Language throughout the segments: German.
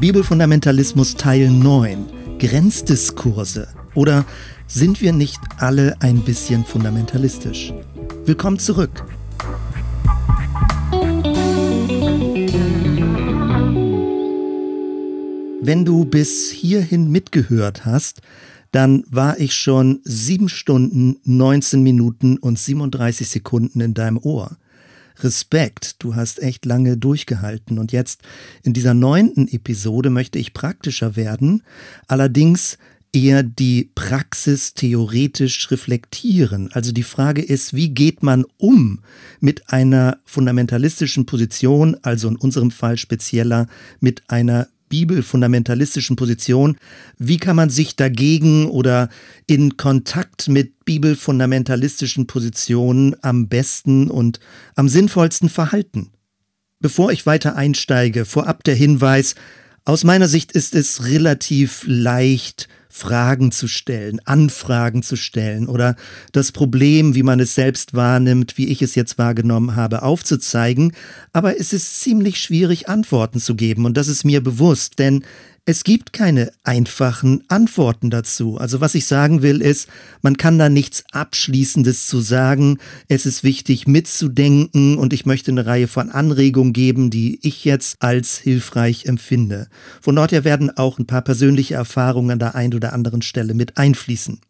Bibelfundamentalismus Teil 9 Grenzdiskurse oder sind wir nicht alle ein bisschen fundamentalistisch? Willkommen zurück. Wenn du bis hierhin mitgehört hast, dann war ich schon sieben Stunden, 19 Minuten und 37 Sekunden in deinem Ohr. Respekt, du hast echt lange durchgehalten. Und jetzt in dieser neunten Episode möchte ich praktischer werden, allerdings eher die Praxis theoretisch reflektieren. Also die Frage ist, wie geht man um mit einer fundamentalistischen Position, also in unserem Fall spezieller mit einer bibelfundamentalistischen Position, wie kann man sich dagegen oder in Kontakt mit bibelfundamentalistischen Positionen am besten und am sinnvollsten verhalten? Bevor ich weiter einsteige, vorab der Hinweis, aus meiner Sicht ist es relativ leicht, Fragen zu stellen, Anfragen zu stellen oder das Problem, wie man es selbst wahrnimmt, wie ich es jetzt wahrgenommen habe, aufzuzeigen. Aber es ist ziemlich schwierig, Antworten zu geben und das ist mir bewusst, denn es gibt keine einfachen Antworten dazu. Also was ich sagen will ist, man kann da nichts Abschließendes zu sagen. Es ist wichtig mitzudenken und ich möchte eine Reihe von Anregungen geben, die ich jetzt als hilfreich empfinde. Von dort her werden auch ein paar persönliche Erfahrungen an der einen oder anderen Stelle mit einfließen.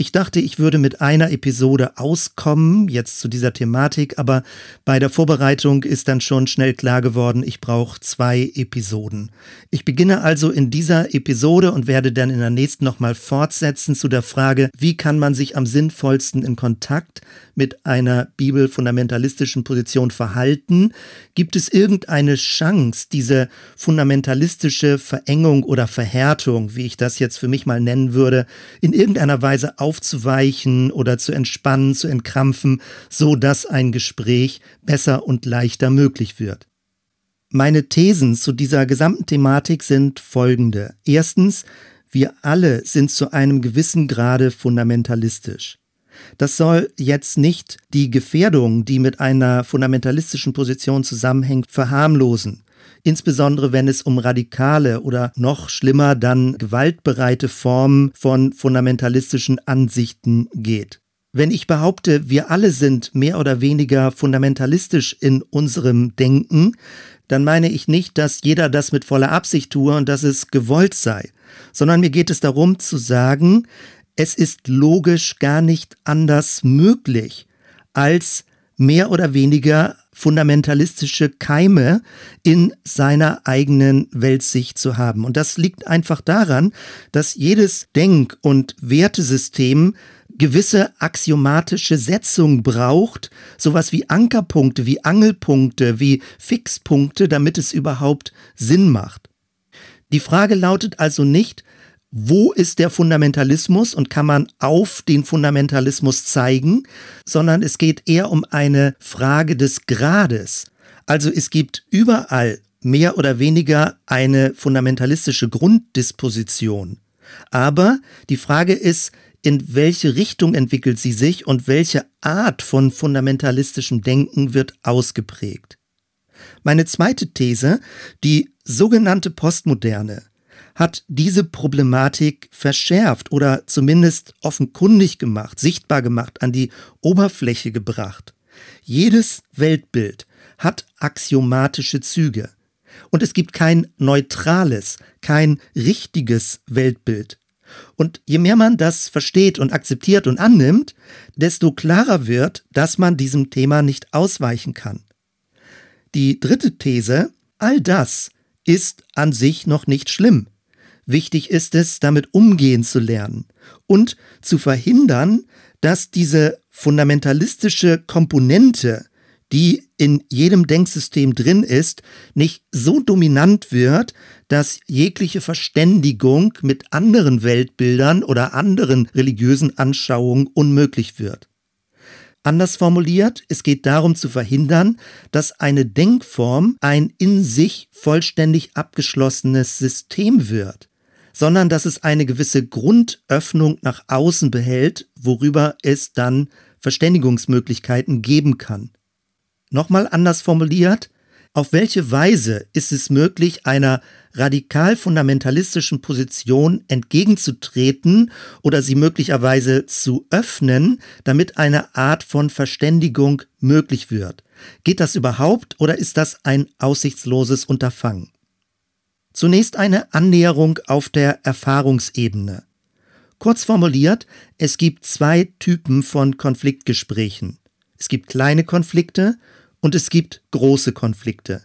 Ich dachte, ich würde mit einer Episode auskommen, jetzt zu dieser Thematik, aber bei der Vorbereitung ist dann schon schnell klar geworden, ich brauche zwei Episoden. Ich beginne also in dieser Episode und werde dann in der nächsten nochmal fortsetzen zu der Frage, wie kann man sich am sinnvollsten in Kontakt mit einer bibelfundamentalistischen Position verhalten? Gibt es irgendeine Chance, diese fundamentalistische Verengung oder Verhärtung, wie ich das jetzt für mich mal nennen würde, in irgendeiner Weise aufzuweichen oder zu entspannen, zu entkrampfen, so dass ein Gespräch besser und leichter möglich wird. Meine Thesen zu dieser gesamten Thematik sind folgende. Erstens, wir alle sind zu einem gewissen Grade fundamentalistisch. Das soll jetzt nicht die Gefährdung, die mit einer fundamentalistischen Position zusammenhängt, verharmlosen insbesondere wenn es um radikale oder noch schlimmer dann gewaltbereite Formen von fundamentalistischen Ansichten geht. Wenn ich behaupte, wir alle sind mehr oder weniger fundamentalistisch in unserem Denken, dann meine ich nicht, dass jeder das mit voller Absicht tue und dass es gewollt sei, sondern mir geht es darum zu sagen, es ist logisch gar nicht anders möglich, als mehr oder weniger fundamentalistische Keime in seiner eigenen Weltsicht zu haben. Und das liegt einfach daran, dass jedes Denk- und Wertesystem gewisse axiomatische Setzung braucht, sowas wie Ankerpunkte, wie Angelpunkte, wie Fixpunkte, damit es überhaupt Sinn macht. Die Frage lautet also nicht, wo ist der Fundamentalismus und kann man auf den Fundamentalismus zeigen, sondern es geht eher um eine Frage des Grades. Also es gibt überall mehr oder weniger eine fundamentalistische Grunddisposition. Aber die Frage ist, in welche Richtung entwickelt sie sich und welche Art von fundamentalistischem Denken wird ausgeprägt. Meine zweite These, die sogenannte Postmoderne, hat diese Problematik verschärft oder zumindest offenkundig gemacht, sichtbar gemacht, an die Oberfläche gebracht. Jedes Weltbild hat axiomatische Züge. Und es gibt kein neutrales, kein richtiges Weltbild. Und je mehr man das versteht und akzeptiert und annimmt, desto klarer wird, dass man diesem Thema nicht ausweichen kann. Die dritte These, all das ist an sich noch nicht schlimm. Wichtig ist es, damit umgehen zu lernen und zu verhindern, dass diese fundamentalistische Komponente, die in jedem Denksystem drin ist, nicht so dominant wird, dass jegliche Verständigung mit anderen Weltbildern oder anderen religiösen Anschauungen unmöglich wird. Anders formuliert, es geht darum zu verhindern, dass eine Denkform ein in sich vollständig abgeschlossenes System wird sondern dass es eine gewisse Grundöffnung nach außen behält, worüber es dann Verständigungsmöglichkeiten geben kann. Nochmal anders formuliert, auf welche Weise ist es möglich, einer radikal fundamentalistischen Position entgegenzutreten oder sie möglicherweise zu öffnen, damit eine Art von Verständigung möglich wird? Geht das überhaupt oder ist das ein aussichtsloses Unterfangen? Zunächst eine Annäherung auf der Erfahrungsebene. Kurz formuliert, es gibt zwei Typen von Konfliktgesprächen. Es gibt kleine Konflikte und es gibt große Konflikte.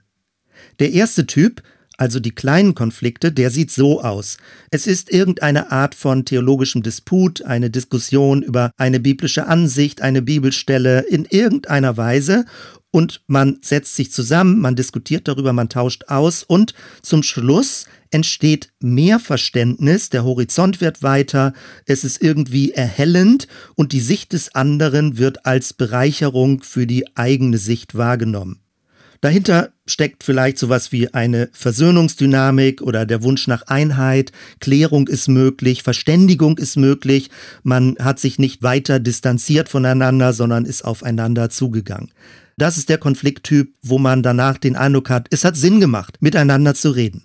Der erste Typ, also die kleinen Konflikte, der sieht so aus. Es ist irgendeine Art von theologischem Disput, eine Diskussion über eine biblische Ansicht, eine Bibelstelle in irgendeiner Weise und man setzt sich zusammen, man diskutiert darüber, man tauscht aus und zum Schluss entsteht mehr Verständnis, der Horizont wird weiter, es ist irgendwie erhellend und die Sicht des anderen wird als Bereicherung für die eigene Sicht wahrgenommen. Dahinter steckt vielleicht sowas wie eine Versöhnungsdynamik oder der Wunsch nach Einheit, Klärung ist möglich, Verständigung ist möglich, man hat sich nicht weiter distanziert voneinander, sondern ist aufeinander zugegangen. Das ist der Konflikttyp, wo man danach den Eindruck hat, es hat Sinn gemacht, miteinander zu reden.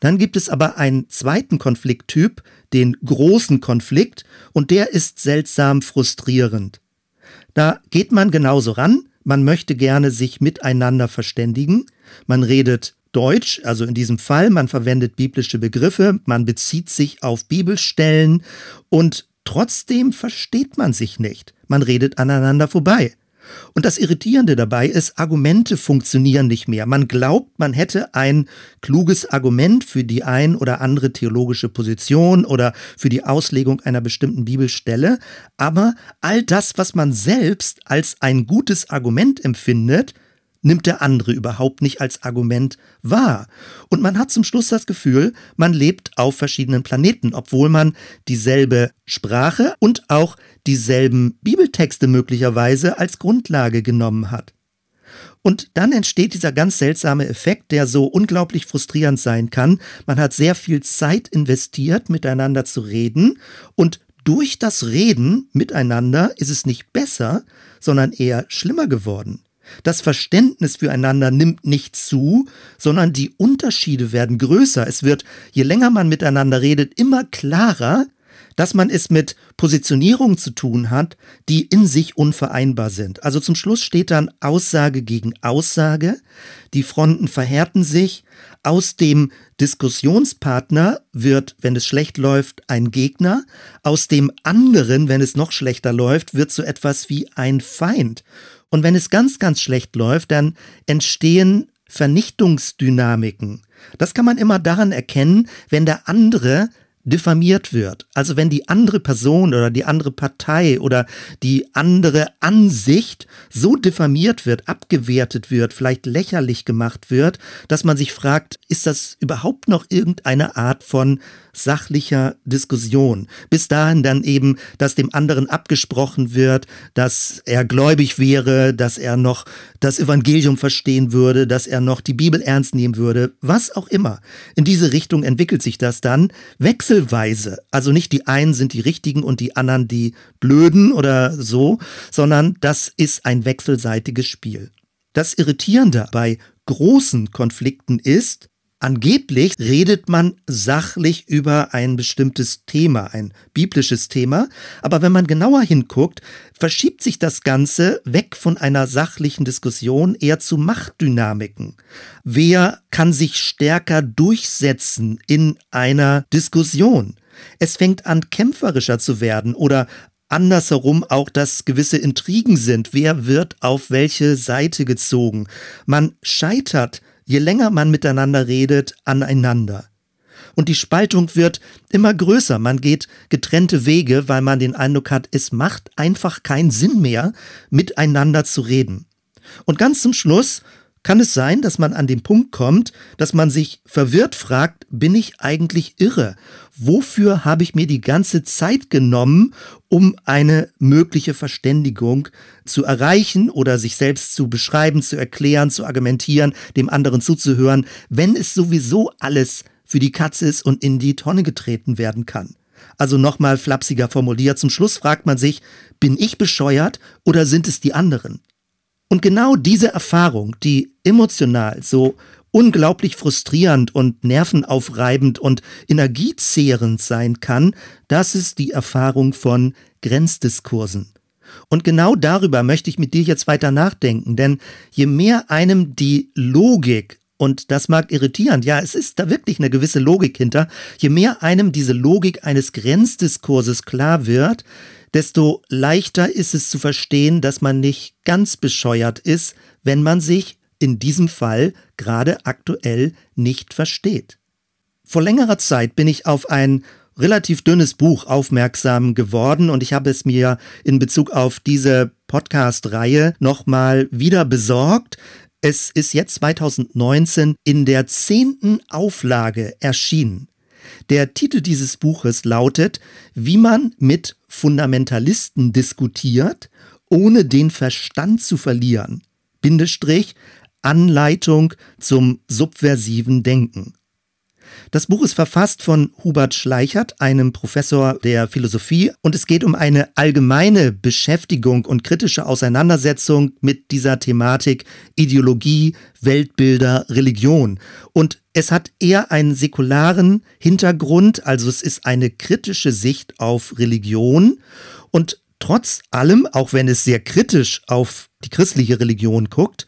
Dann gibt es aber einen zweiten Konflikttyp, den großen Konflikt, und der ist seltsam frustrierend. Da geht man genauso ran, man möchte gerne sich miteinander verständigen, man redet Deutsch, also in diesem Fall, man verwendet biblische Begriffe, man bezieht sich auf Bibelstellen und trotzdem versteht man sich nicht. Man redet aneinander vorbei. Und das Irritierende dabei ist, Argumente funktionieren nicht mehr. Man glaubt, man hätte ein kluges Argument für die ein oder andere theologische Position oder für die Auslegung einer bestimmten Bibelstelle, aber all das, was man selbst als ein gutes Argument empfindet, nimmt der andere überhaupt nicht als Argument wahr. Und man hat zum Schluss das Gefühl, man lebt auf verschiedenen Planeten, obwohl man dieselbe Sprache und auch dieselben Bibeltexte möglicherweise als Grundlage genommen hat. Und dann entsteht dieser ganz seltsame Effekt, der so unglaublich frustrierend sein kann. Man hat sehr viel Zeit investiert, miteinander zu reden und durch das Reden miteinander ist es nicht besser, sondern eher schlimmer geworden. Das Verständnis füreinander nimmt nicht zu, sondern die Unterschiede werden größer. Es wird, je länger man miteinander redet, immer klarer, dass man es mit Positionierungen zu tun hat, die in sich unvereinbar sind. Also zum Schluss steht dann Aussage gegen Aussage, die Fronten verhärten sich, aus dem Diskussionspartner wird, wenn es schlecht läuft, ein Gegner, aus dem anderen, wenn es noch schlechter läuft, wird so etwas wie ein Feind. Und wenn es ganz, ganz schlecht läuft, dann entstehen Vernichtungsdynamiken. Das kann man immer daran erkennen, wenn der andere diffamiert wird. Also wenn die andere Person oder die andere Partei oder die andere Ansicht so diffamiert wird, abgewertet wird, vielleicht lächerlich gemacht wird, dass man sich fragt, ist das überhaupt noch irgendeine Art von sachlicher Diskussion. Bis dahin dann eben, dass dem anderen abgesprochen wird, dass er gläubig wäre, dass er noch das Evangelium verstehen würde, dass er noch die Bibel ernst nehmen würde, was auch immer. In diese Richtung entwickelt sich das dann wechselweise. Also nicht die einen sind die richtigen und die anderen die blöden oder so, sondern das ist ein wechselseitiges Spiel. Das Irritierende bei großen Konflikten ist, Angeblich redet man sachlich über ein bestimmtes Thema, ein biblisches Thema, aber wenn man genauer hinguckt, verschiebt sich das Ganze weg von einer sachlichen Diskussion eher zu Machtdynamiken. Wer kann sich stärker durchsetzen in einer Diskussion? Es fängt an, kämpferischer zu werden oder andersherum auch, dass gewisse Intrigen sind. Wer wird auf welche Seite gezogen? Man scheitert je länger man miteinander redet, aneinander. Und die Spaltung wird immer größer. Man geht getrennte Wege, weil man den Eindruck hat, es macht einfach keinen Sinn mehr, miteinander zu reden. Und ganz zum Schluss kann es sein, dass man an den Punkt kommt, dass man sich verwirrt fragt, bin ich eigentlich irre? Wofür habe ich mir die ganze Zeit genommen, um eine mögliche Verständigung zu erreichen oder sich selbst zu beschreiben, zu erklären, zu argumentieren, dem anderen zuzuhören, wenn es sowieso alles für die Katze ist und in die Tonne getreten werden kann? Also nochmal flapsiger formuliert, zum Schluss fragt man sich, bin ich bescheuert oder sind es die anderen? Und genau diese Erfahrung, die emotional so unglaublich frustrierend und nervenaufreibend und energiezehrend sein kann, das ist die Erfahrung von Grenzdiskursen. Und genau darüber möchte ich mit dir jetzt weiter nachdenken, denn je mehr einem die Logik und das mag irritierend, ja, es ist da wirklich eine gewisse Logik hinter. Je mehr einem diese Logik eines Grenzdiskurses klar wird, desto leichter ist es zu verstehen, dass man nicht ganz bescheuert ist, wenn man sich in diesem Fall gerade aktuell nicht versteht. Vor längerer Zeit bin ich auf ein relativ dünnes Buch aufmerksam geworden und ich habe es mir in Bezug auf diese Podcast-Reihe nochmal wieder besorgt. Es ist jetzt 2019 in der zehnten Auflage erschienen. Der Titel dieses Buches lautet Wie man mit Fundamentalisten diskutiert, ohne den Verstand zu verlieren. Bindestrich Anleitung zum subversiven Denken. Das Buch ist verfasst von Hubert Schleichert, einem Professor der Philosophie, und es geht um eine allgemeine Beschäftigung und kritische Auseinandersetzung mit dieser Thematik Ideologie, Weltbilder, Religion. Und es hat eher einen säkularen Hintergrund, also es ist eine kritische Sicht auf Religion. Und trotz allem, auch wenn es sehr kritisch auf die christliche Religion guckt,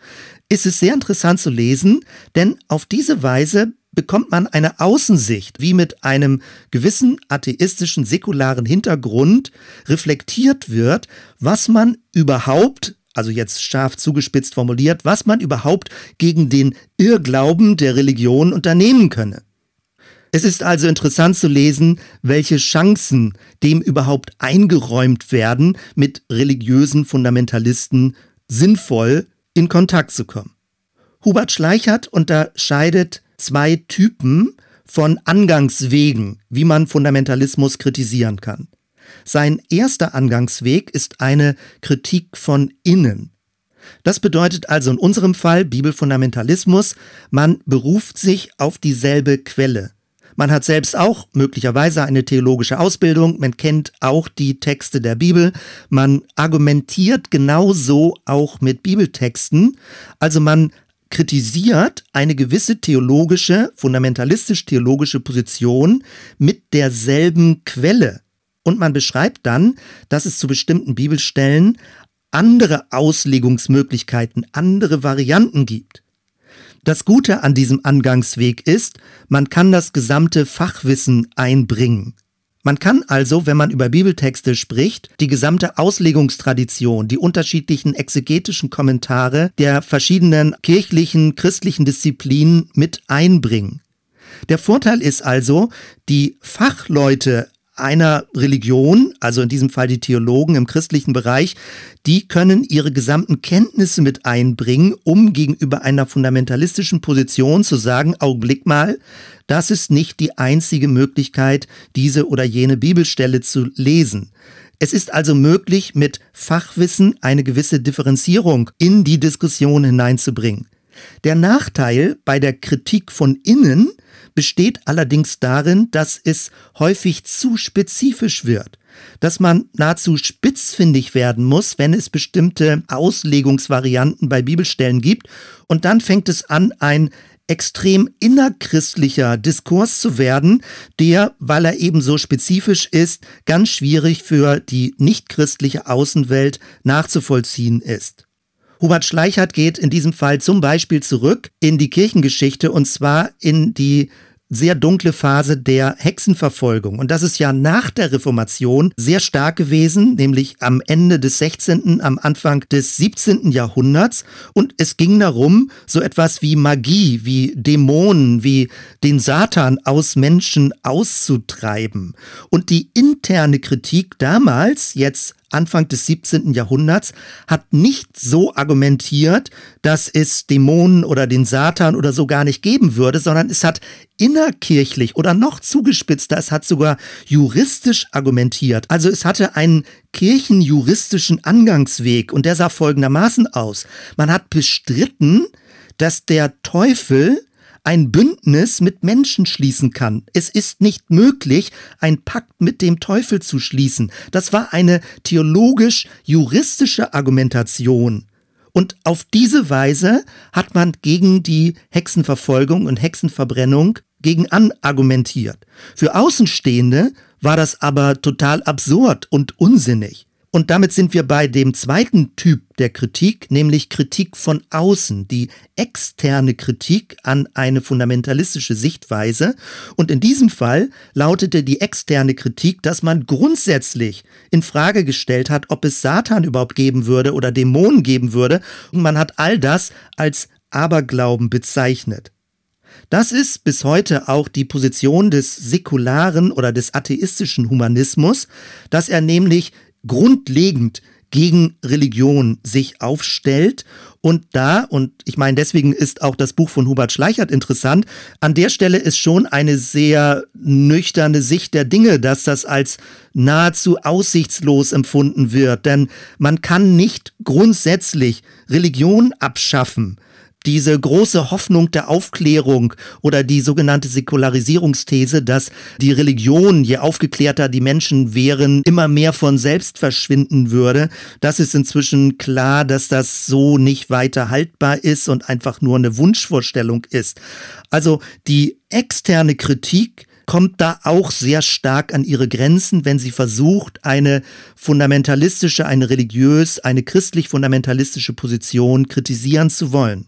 ist es sehr interessant zu lesen, denn auf diese Weise bekommt man eine Außensicht, wie mit einem gewissen atheistischen, säkularen Hintergrund reflektiert wird, was man überhaupt also jetzt scharf zugespitzt formuliert, was man überhaupt gegen den Irrglauben der Religion unternehmen könne. Es ist also interessant zu lesen, welche Chancen dem überhaupt eingeräumt werden, mit religiösen Fundamentalisten sinnvoll in Kontakt zu kommen. Hubert Schleichert unterscheidet zwei Typen von Angangswegen, wie man Fundamentalismus kritisieren kann. Sein erster Angangsweg ist eine Kritik von innen. Das bedeutet also in unserem Fall Bibelfundamentalismus, man beruft sich auf dieselbe Quelle. Man hat selbst auch möglicherweise eine theologische Ausbildung, man kennt auch die Texte der Bibel, man argumentiert genauso auch mit Bibeltexten, also man kritisiert eine gewisse theologische, fundamentalistisch-theologische Position mit derselben Quelle. Und man beschreibt dann, dass es zu bestimmten Bibelstellen andere Auslegungsmöglichkeiten, andere Varianten gibt. Das Gute an diesem Angangsweg ist, man kann das gesamte Fachwissen einbringen. Man kann also, wenn man über Bibeltexte spricht, die gesamte Auslegungstradition, die unterschiedlichen exegetischen Kommentare der verschiedenen kirchlichen, christlichen Disziplinen mit einbringen. Der Vorteil ist also, die Fachleute einer Religion, also in diesem Fall die Theologen im christlichen Bereich, die können ihre gesamten Kenntnisse mit einbringen, um gegenüber einer fundamentalistischen Position zu sagen, Augenblick mal, das ist nicht die einzige Möglichkeit, diese oder jene Bibelstelle zu lesen. Es ist also möglich, mit Fachwissen eine gewisse Differenzierung in die Diskussion hineinzubringen. Der Nachteil bei der Kritik von innen besteht allerdings darin, dass es häufig zu spezifisch wird, dass man nahezu spitzfindig werden muss, wenn es bestimmte Auslegungsvarianten bei Bibelstellen gibt, und dann fängt es an, ein extrem innerchristlicher Diskurs zu werden, der, weil er eben so spezifisch ist, ganz schwierig für die nichtchristliche Außenwelt nachzuvollziehen ist. Hubert Schleichert geht in diesem Fall zum Beispiel zurück in die Kirchengeschichte und zwar in die sehr dunkle Phase der Hexenverfolgung. Und das ist ja nach der Reformation sehr stark gewesen, nämlich am Ende des 16., am Anfang des 17. Jahrhunderts. Und es ging darum, so etwas wie Magie, wie Dämonen, wie den Satan aus Menschen auszutreiben. Und die interne Kritik damals, jetzt Anfang des 17. Jahrhunderts, hat nicht so argumentiert, dass es Dämonen oder den Satan oder so gar nicht geben würde, sondern es hat innerkirchlich oder noch zugespitzter, es hat sogar juristisch argumentiert. Also es hatte einen kirchenjuristischen Angangsweg und der sah folgendermaßen aus. Man hat bestritten, dass der Teufel ein Bündnis mit Menschen schließen kann. Es ist nicht möglich, ein Pakt mit dem Teufel zu schließen. Das war eine theologisch-juristische Argumentation. Und auf diese Weise hat man gegen die Hexenverfolgung und Hexenverbrennung gegen an argumentiert. Für Außenstehende war das aber total absurd und unsinnig. Und damit sind wir bei dem zweiten Typ der Kritik, nämlich Kritik von außen, die externe Kritik an eine fundamentalistische Sichtweise. Und in diesem Fall lautete die externe Kritik, dass man grundsätzlich in Frage gestellt hat, ob es Satan überhaupt geben würde oder Dämonen geben würde. Und man hat all das als Aberglauben bezeichnet. Das ist bis heute auch die Position des säkularen oder des atheistischen Humanismus, dass er nämlich grundlegend gegen Religion sich aufstellt. Und da, und ich meine, deswegen ist auch das Buch von Hubert Schleichert interessant, an der Stelle ist schon eine sehr nüchterne Sicht der Dinge, dass das als nahezu aussichtslos empfunden wird. Denn man kann nicht grundsätzlich Religion abschaffen diese große Hoffnung der Aufklärung oder die sogenannte Säkularisierungsthese, dass die Religion, je aufgeklärter die Menschen wären, immer mehr von selbst verschwinden würde, das ist inzwischen klar, dass das so nicht weiter haltbar ist und einfach nur eine Wunschvorstellung ist. Also die externe Kritik kommt da auch sehr stark an ihre Grenzen, wenn sie versucht, eine fundamentalistische, eine religiös, eine christlich fundamentalistische Position kritisieren zu wollen.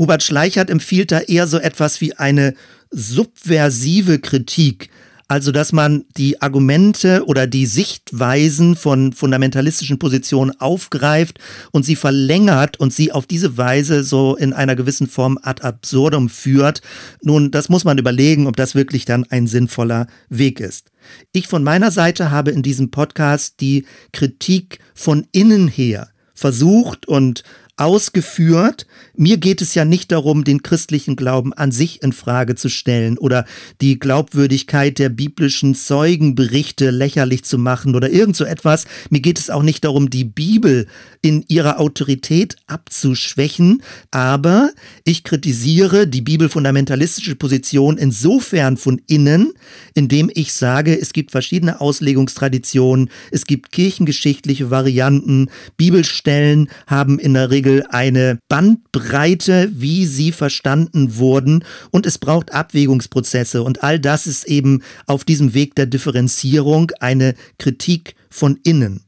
Hubert Schleichert empfiehlt da eher so etwas wie eine subversive Kritik, also dass man die Argumente oder die Sichtweisen von fundamentalistischen Positionen aufgreift und sie verlängert und sie auf diese Weise so in einer gewissen Form ad absurdum führt. Nun, das muss man überlegen, ob das wirklich dann ein sinnvoller Weg ist. Ich von meiner Seite habe in diesem Podcast die Kritik von innen her versucht und ausgeführt. Mir geht es ja nicht darum, den christlichen Glauben an sich in Frage zu stellen oder die Glaubwürdigkeit der biblischen Zeugenberichte lächerlich zu machen oder irgend so etwas. Mir geht es auch nicht darum, die Bibel in ihrer Autorität abzuschwächen, aber ich kritisiere die bibelfundamentalistische Position insofern von innen, indem ich sage, es gibt verschiedene Auslegungstraditionen, es gibt kirchengeschichtliche Varianten, Bibelstellen haben in der Regel eine Bandbreite, wie sie verstanden wurden und es braucht Abwägungsprozesse und all das ist eben auf diesem Weg der Differenzierung eine Kritik von innen.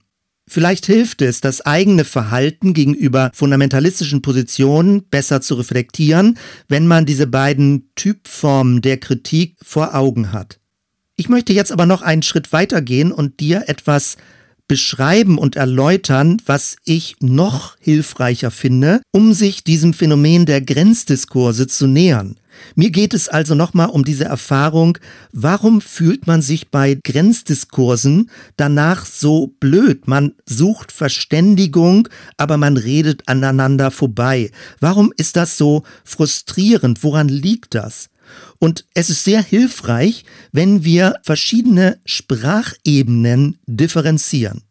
Vielleicht hilft es, das eigene Verhalten gegenüber fundamentalistischen Positionen besser zu reflektieren, wenn man diese beiden Typformen der Kritik vor Augen hat. Ich möchte jetzt aber noch einen Schritt weitergehen und dir etwas beschreiben und erläutern, was ich noch hilfreicher finde, um sich diesem Phänomen der Grenzdiskurse zu nähern. Mir geht es also nochmal um diese Erfahrung, warum fühlt man sich bei Grenzdiskursen danach so blöd? Man sucht Verständigung, aber man redet aneinander vorbei. Warum ist das so frustrierend? Woran liegt das? Und es ist sehr hilfreich, wenn wir verschiedene Sprachebenen differenzieren.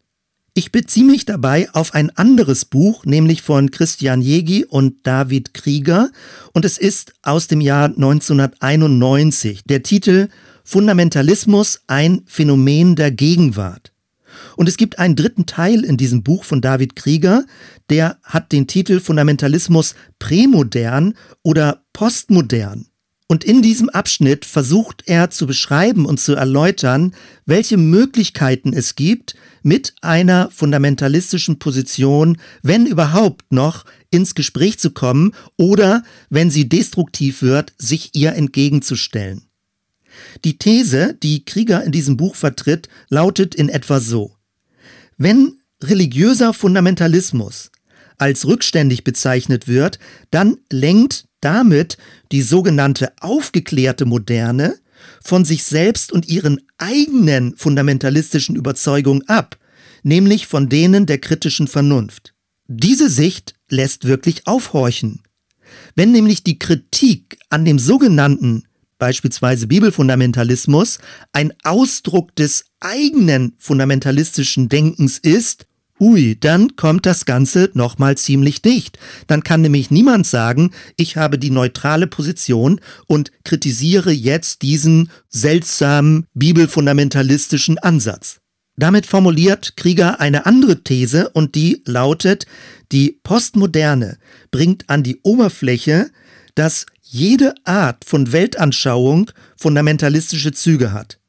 Ich beziehe mich dabei auf ein anderes Buch, nämlich von Christian Jegi und David Krieger, und es ist aus dem Jahr 1991. Der Titel Fundamentalismus, ein Phänomen der Gegenwart. Und es gibt einen dritten Teil in diesem Buch von David Krieger, der hat den Titel Fundamentalismus prämodern oder postmodern. Und in diesem Abschnitt versucht er zu beschreiben und zu erläutern, welche Möglichkeiten es gibt, mit einer fundamentalistischen Position, wenn überhaupt noch, ins Gespräch zu kommen oder, wenn sie destruktiv wird, sich ihr entgegenzustellen. Die These, die Krieger in diesem Buch vertritt, lautet in etwa so. Wenn religiöser Fundamentalismus als rückständig bezeichnet wird, dann lenkt damit die sogenannte aufgeklärte Moderne von sich selbst und ihren eigenen fundamentalistischen Überzeugungen ab, nämlich von denen der kritischen Vernunft. Diese Sicht lässt wirklich aufhorchen. Wenn nämlich die Kritik an dem sogenannten beispielsweise Bibelfundamentalismus ein Ausdruck des eigenen fundamentalistischen Denkens ist, ui, dann kommt das Ganze nochmal ziemlich dicht. Dann kann nämlich niemand sagen, ich habe die neutrale Position und kritisiere jetzt diesen seltsamen bibelfundamentalistischen Ansatz. Damit formuliert Krieger eine andere These und die lautet, die Postmoderne bringt an die Oberfläche, dass jede Art von Weltanschauung fundamentalistische Züge hat.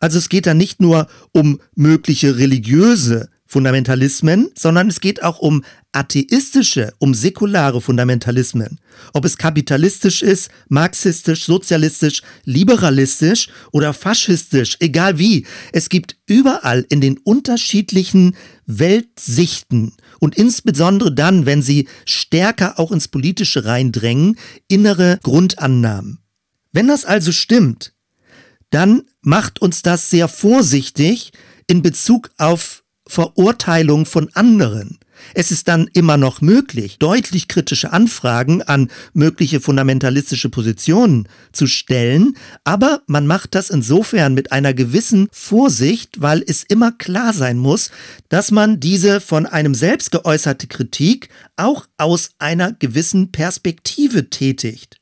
Also es geht da nicht nur um mögliche religiöse Fundamentalismen, sondern es geht auch um atheistische, um säkulare Fundamentalismen. Ob es kapitalistisch ist, marxistisch, sozialistisch, liberalistisch oder faschistisch, egal wie. Es gibt überall in den unterschiedlichen Weltsichten und insbesondere dann, wenn sie stärker auch ins Politische reindrängen, innere Grundannahmen. Wenn das also stimmt, dann macht uns das sehr vorsichtig in Bezug auf Verurteilung von anderen. Es ist dann immer noch möglich, deutlich kritische Anfragen an mögliche fundamentalistische Positionen zu stellen, aber man macht das insofern mit einer gewissen Vorsicht, weil es immer klar sein muss, dass man diese von einem selbst geäußerte Kritik auch aus einer gewissen Perspektive tätigt.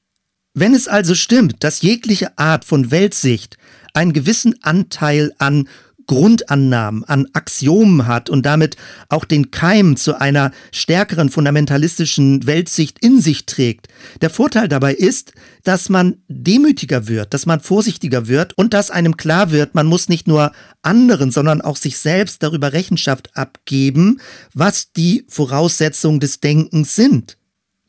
Wenn es also stimmt, dass jegliche Art von Weltsicht einen gewissen Anteil an Grundannahmen, an Axiomen hat und damit auch den Keim zu einer stärkeren fundamentalistischen Weltsicht in sich trägt. Der Vorteil dabei ist, dass man demütiger wird, dass man vorsichtiger wird und dass einem klar wird, man muss nicht nur anderen, sondern auch sich selbst darüber Rechenschaft abgeben, was die Voraussetzungen des Denkens sind.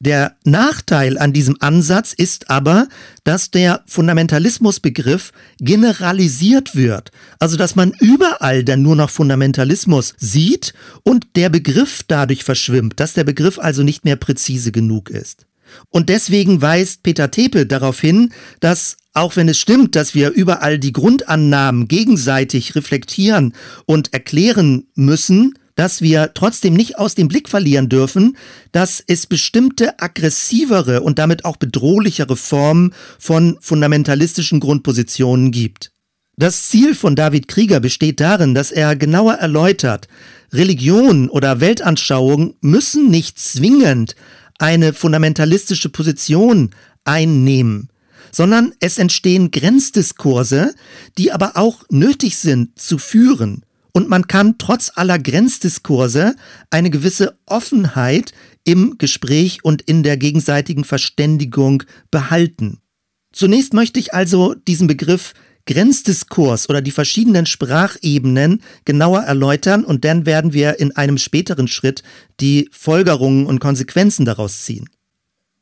Der Nachteil an diesem Ansatz ist aber, dass der Fundamentalismusbegriff generalisiert wird. Also, dass man überall dann nur noch Fundamentalismus sieht und der Begriff dadurch verschwimmt, dass der Begriff also nicht mehr präzise genug ist. Und deswegen weist Peter Tepe darauf hin, dass auch wenn es stimmt, dass wir überall die Grundannahmen gegenseitig reflektieren und erklären müssen, dass wir trotzdem nicht aus dem Blick verlieren dürfen, dass es bestimmte aggressivere und damit auch bedrohlichere Formen von fundamentalistischen Grundpositionen gibt. Das Ziel von David Krieger besteht darin, dass er genauer erläutert, Religion oder Weltanschauung müssen nicht zwingend eine fundamentalistische Position einnehmen, sondern es entstehen Grenzdiskurse, die aber auch nötig sind zu führen und man kann trotz aller Grenzdiskurse eine gewisse Offenheit im Gespräch und in der gegenseitigen Verständigung behalten. Zunächst möchte ich also diesen Begriff Grenzdiskurs oder die verschiedenen Sprachebenen genauer erläutern und dann werden wir in einem späteren Schritt die Folgerungen und Konsequenzen daraus ziehen.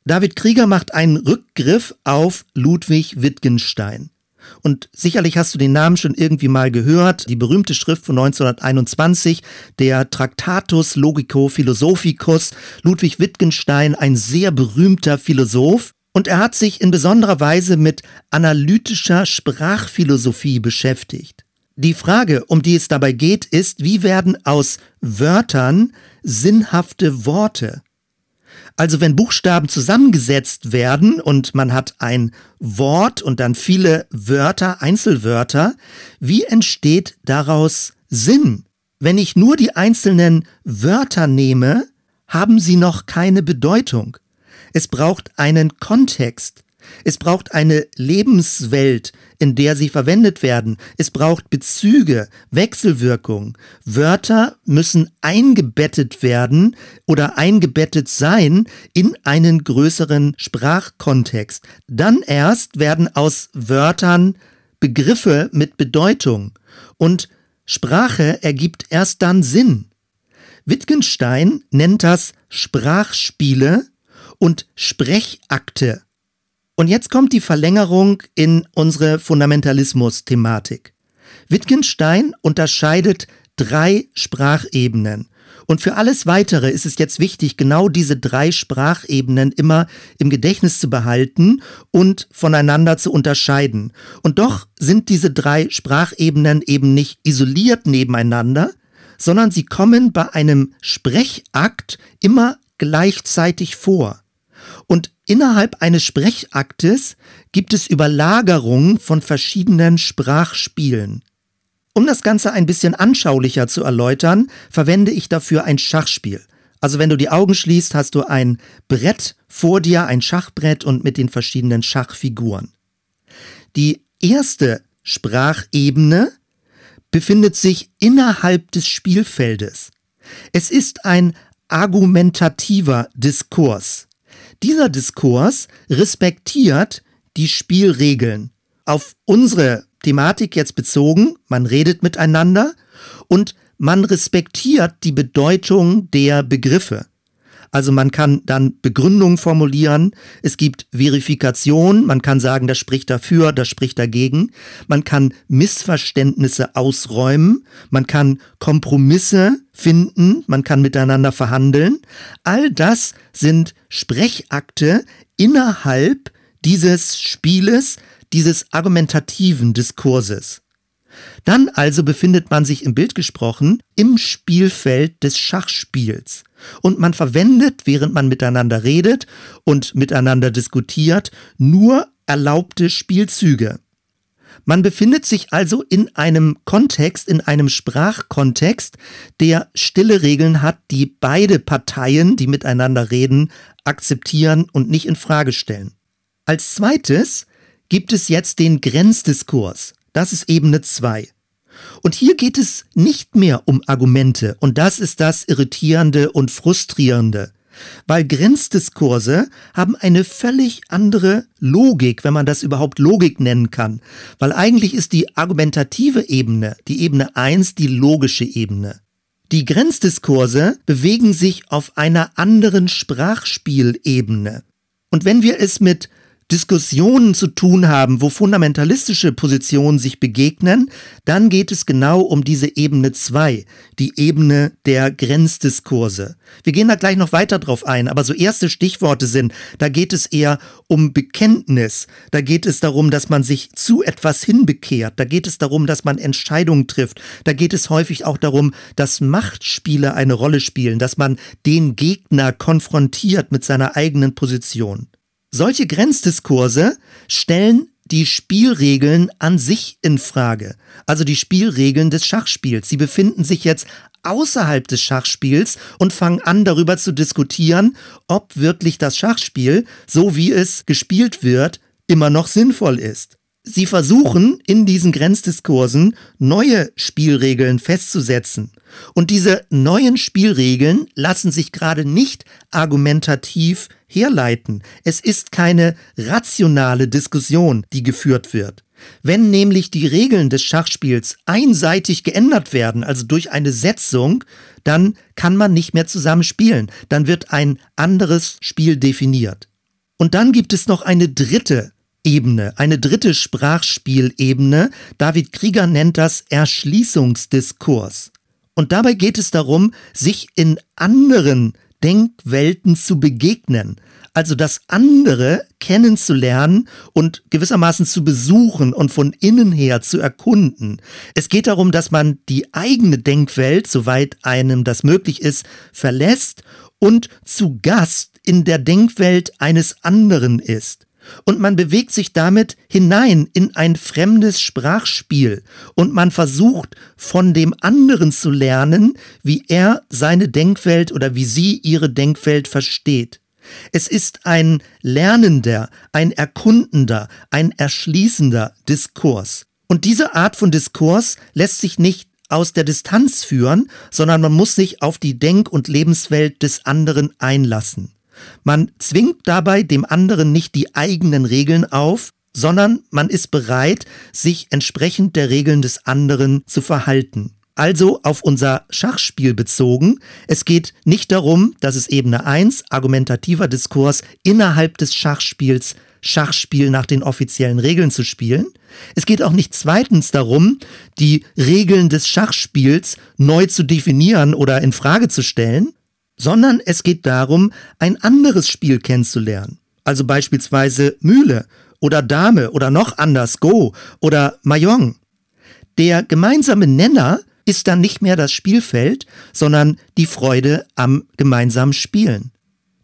David Krieger macht einen Rückgriff auf Ludwig Wittgenstein. Und sicherlich hast du den Namen schon irgendwie mal gehört. Die berühmte Schrift von 1921, der Tractatus Logico Philosophicus. Ludwig Wittgenstein, ein sehr berühmter Philosoph. Und er hat sich in besonderer Weise mit analytischer Sprachphilosophie beschäftigt. Die Frage, um die es dabei geht, ist, wie werden aus Wörtern sinnhafte Worte? Also wenn Buchstaben zusammengesetzt werden und man hat ein Wort und dann viele Wörter, Einzelwörter, wie entsteht daraus Sinn? Wenn ich nur die einzelnen Wörter nehme, haben sie noch keine Bedeutung. Es braucht einen Kontext. Es braucht eine Lebenswelt, in der sie verwendet werden. Es braucht Bezüge, Wechselwirkung. Wörter müssen eingebettet werden oder eingebettet sein in einen größeren Sprachkontext. Dann erst werden aus Wörtern Begriffe mit Bedeutung und Sprache ergibt erst dann Sinn. Wittgenstein nennt das Sprachspiele und Sprechakte. Und jetzt kommt die Verlängerung in unsere Fundamentalismus-Thematik. Wittgenstein unterscheidet drei Sprachebenen. Und für alles Weitere ist es jetzt wichtig, genau diese drei Sprachebenen immer im Gedächtnis zu behalten und voneinander zu unterscheiden. Und doch sind diese drei Sprachebenen eben nicht isoliert nebeneinander, sondern sie kommen bei einem Sprechakt immer gleichzeitig vor. Und innerhalb eines Sprechaktes gibt es Überlagerungen von verschiedenen Sprachspielen. Um das Ganze ein bisschen anschaulicher zu erläutern, verwende ich dafür ein Schachspiel. Also wenn du die Augen schließt, hast du ein Brett vor dir, ein Schachbrett und mit den verschiedenen Schachfiguren. Die erste Sprachebene befindet sich innerhalb des Spielfeldes. Es ist ein argumentativer Diskurs. Dieser Diskurs respektiert die Spielregeln. Auf unsere Thematik jetzt bezogen, man redet miteinander und man respektiert die Bedeutung der Begriffe. Also man kann dann Begründungen formulieren, es gibt Verifikation, man kann sagen, das spricht dafür, das spricht dagegen, man kann Missverständnisse ausräumen, man kann Kompromisse finden, man kann miteinander verhandeln. All das sind Sprechakte innerhalb dieses Spieles, dieses argumentativen Diskurses. Dann also befindet man sich im Bild gesprochen im Spielfeld des Schachspiels. Und man verwendet, während man miteinander redet und miteinander diskutiert, nur erlaubte Spielzüge. Man befindet sich also in einem Kontext, in einem Sprachkontext, der stille Regeln hat, die beide Parteien, die miteinander reden, akzeptieren und nicht in Frage stellen. Als zweites gibt es jetzt den Grenzdiskurs. Das ist Ebene 2. Und hier geht es nicht mehr um Argumente, und das ist das Irritierende und Frustrierende, weil Grenzdiskurse haben eine völlig andere Logik, wenn man das überhaupt Logik nennen kann, weil eigentlich ist die argumentative Ebene, die Ebene 1, die logische Ebene. Die Grenzdiskurse bewegen sich auf einer anderen Sprachspielebene. Und wenn wir es mit Diskussionen zu tun haben, wo fundamentalistische Positionen sich begegnen, dann geht es genau um diese Ebene 2, die Ebene der Grenzdiskurse. Wir gehen da gleich noch weiter drauf ein, aber so erste Stichworte sind, da geht es eher um Bekenntnis, da geht es darum, dass man sich zu etwas hinbekehrt, da geht es darum, dass man Entscheidungen trifft, da geht es häufig auch darum, dass Machtspiele eine Rolle spielen, dass man den Gegner konfrontiert mit seiner eigenen Position. Solche Grenzdiskurse stellen die Spielregeln an sich in Frage, also die Spielregeln des Schachspiels. Sie befinden sich jetzt außerhalb des Schachspiels und fangen an darüber zu diskutieren, ob wirklich das Schachspiel, so wie es gespielt wird, immer noch sinnvoll ist. Sie versuchen in diesen Grenzdiskursen neue Spielregeln festzusetzen. Und diese neuen Spielregeln lassen sich gerade nicht argumentativ herleiten. Es ist keine rationale Diskussion, die geführt wird. Wenn nämlich die Regeln des Schachspiels einseitig geändert werden, also durch eine Setzung, dann kann man nicht mehr zusammen spielen. Dann wird ein anderes Spiel definiert. Und dann gibt es noch eine dritte Ebene, eine dritte Sprachspielebene. David Krieger nennt das Erschließungsdiskurs. Und dabei geht es darum, sich in anderen Denkwelten zu begegnen, also das andere kennenzulernen und gewissermaßen zu besuchen und von innen her zu erkunden. Es geht darum, dass man die eigene Denkwelt, soweit einem das möglich ist, verlässt und zu Gast in der Denkwelt eines anderen ist und man bewegt sich damit hinein in ein fremdes Sprachspiel und man versucht von dem anderen zu lernen, wie er seine Denkwelt oder wie sie ihre Denkwelt versteht. Es ist ein lernender, ein erkundender, ein erschließender Diskurs. Und diese Art von Diskurs lässt sich nicht aus der Distanz führen, sondern man muss sich auf die Denk- und Lebenswelt des anderen einlassen. Man zwingt dabei dem anderen nicht die eigenen Regeln auf, sondern man ist bereit, sich entsprechend der Regeln des anderen zu verhalten. Also auf unser Schachspiel bezogen. Es geht nicht darum, dass es Ebene 1, argumentativer Diskurs, innerhalb des Schachspiels Schachspiel nach den offiziellen Regeln zu spielen. Es geht auch nicht zweitens darum, die Regeln des Schachspiels neu zu definieren oder in Frage zu stellen, sondern es geht darum, ein anderes Spiel kennenzulernen. Also beispielsweise Mühle oder Dame oder noch anders Go oder Mahjong. Der gemeinsame Nenner ist dann nicht mehr das Spielfeld, sondern die Freude am gemeinsamen Spielen.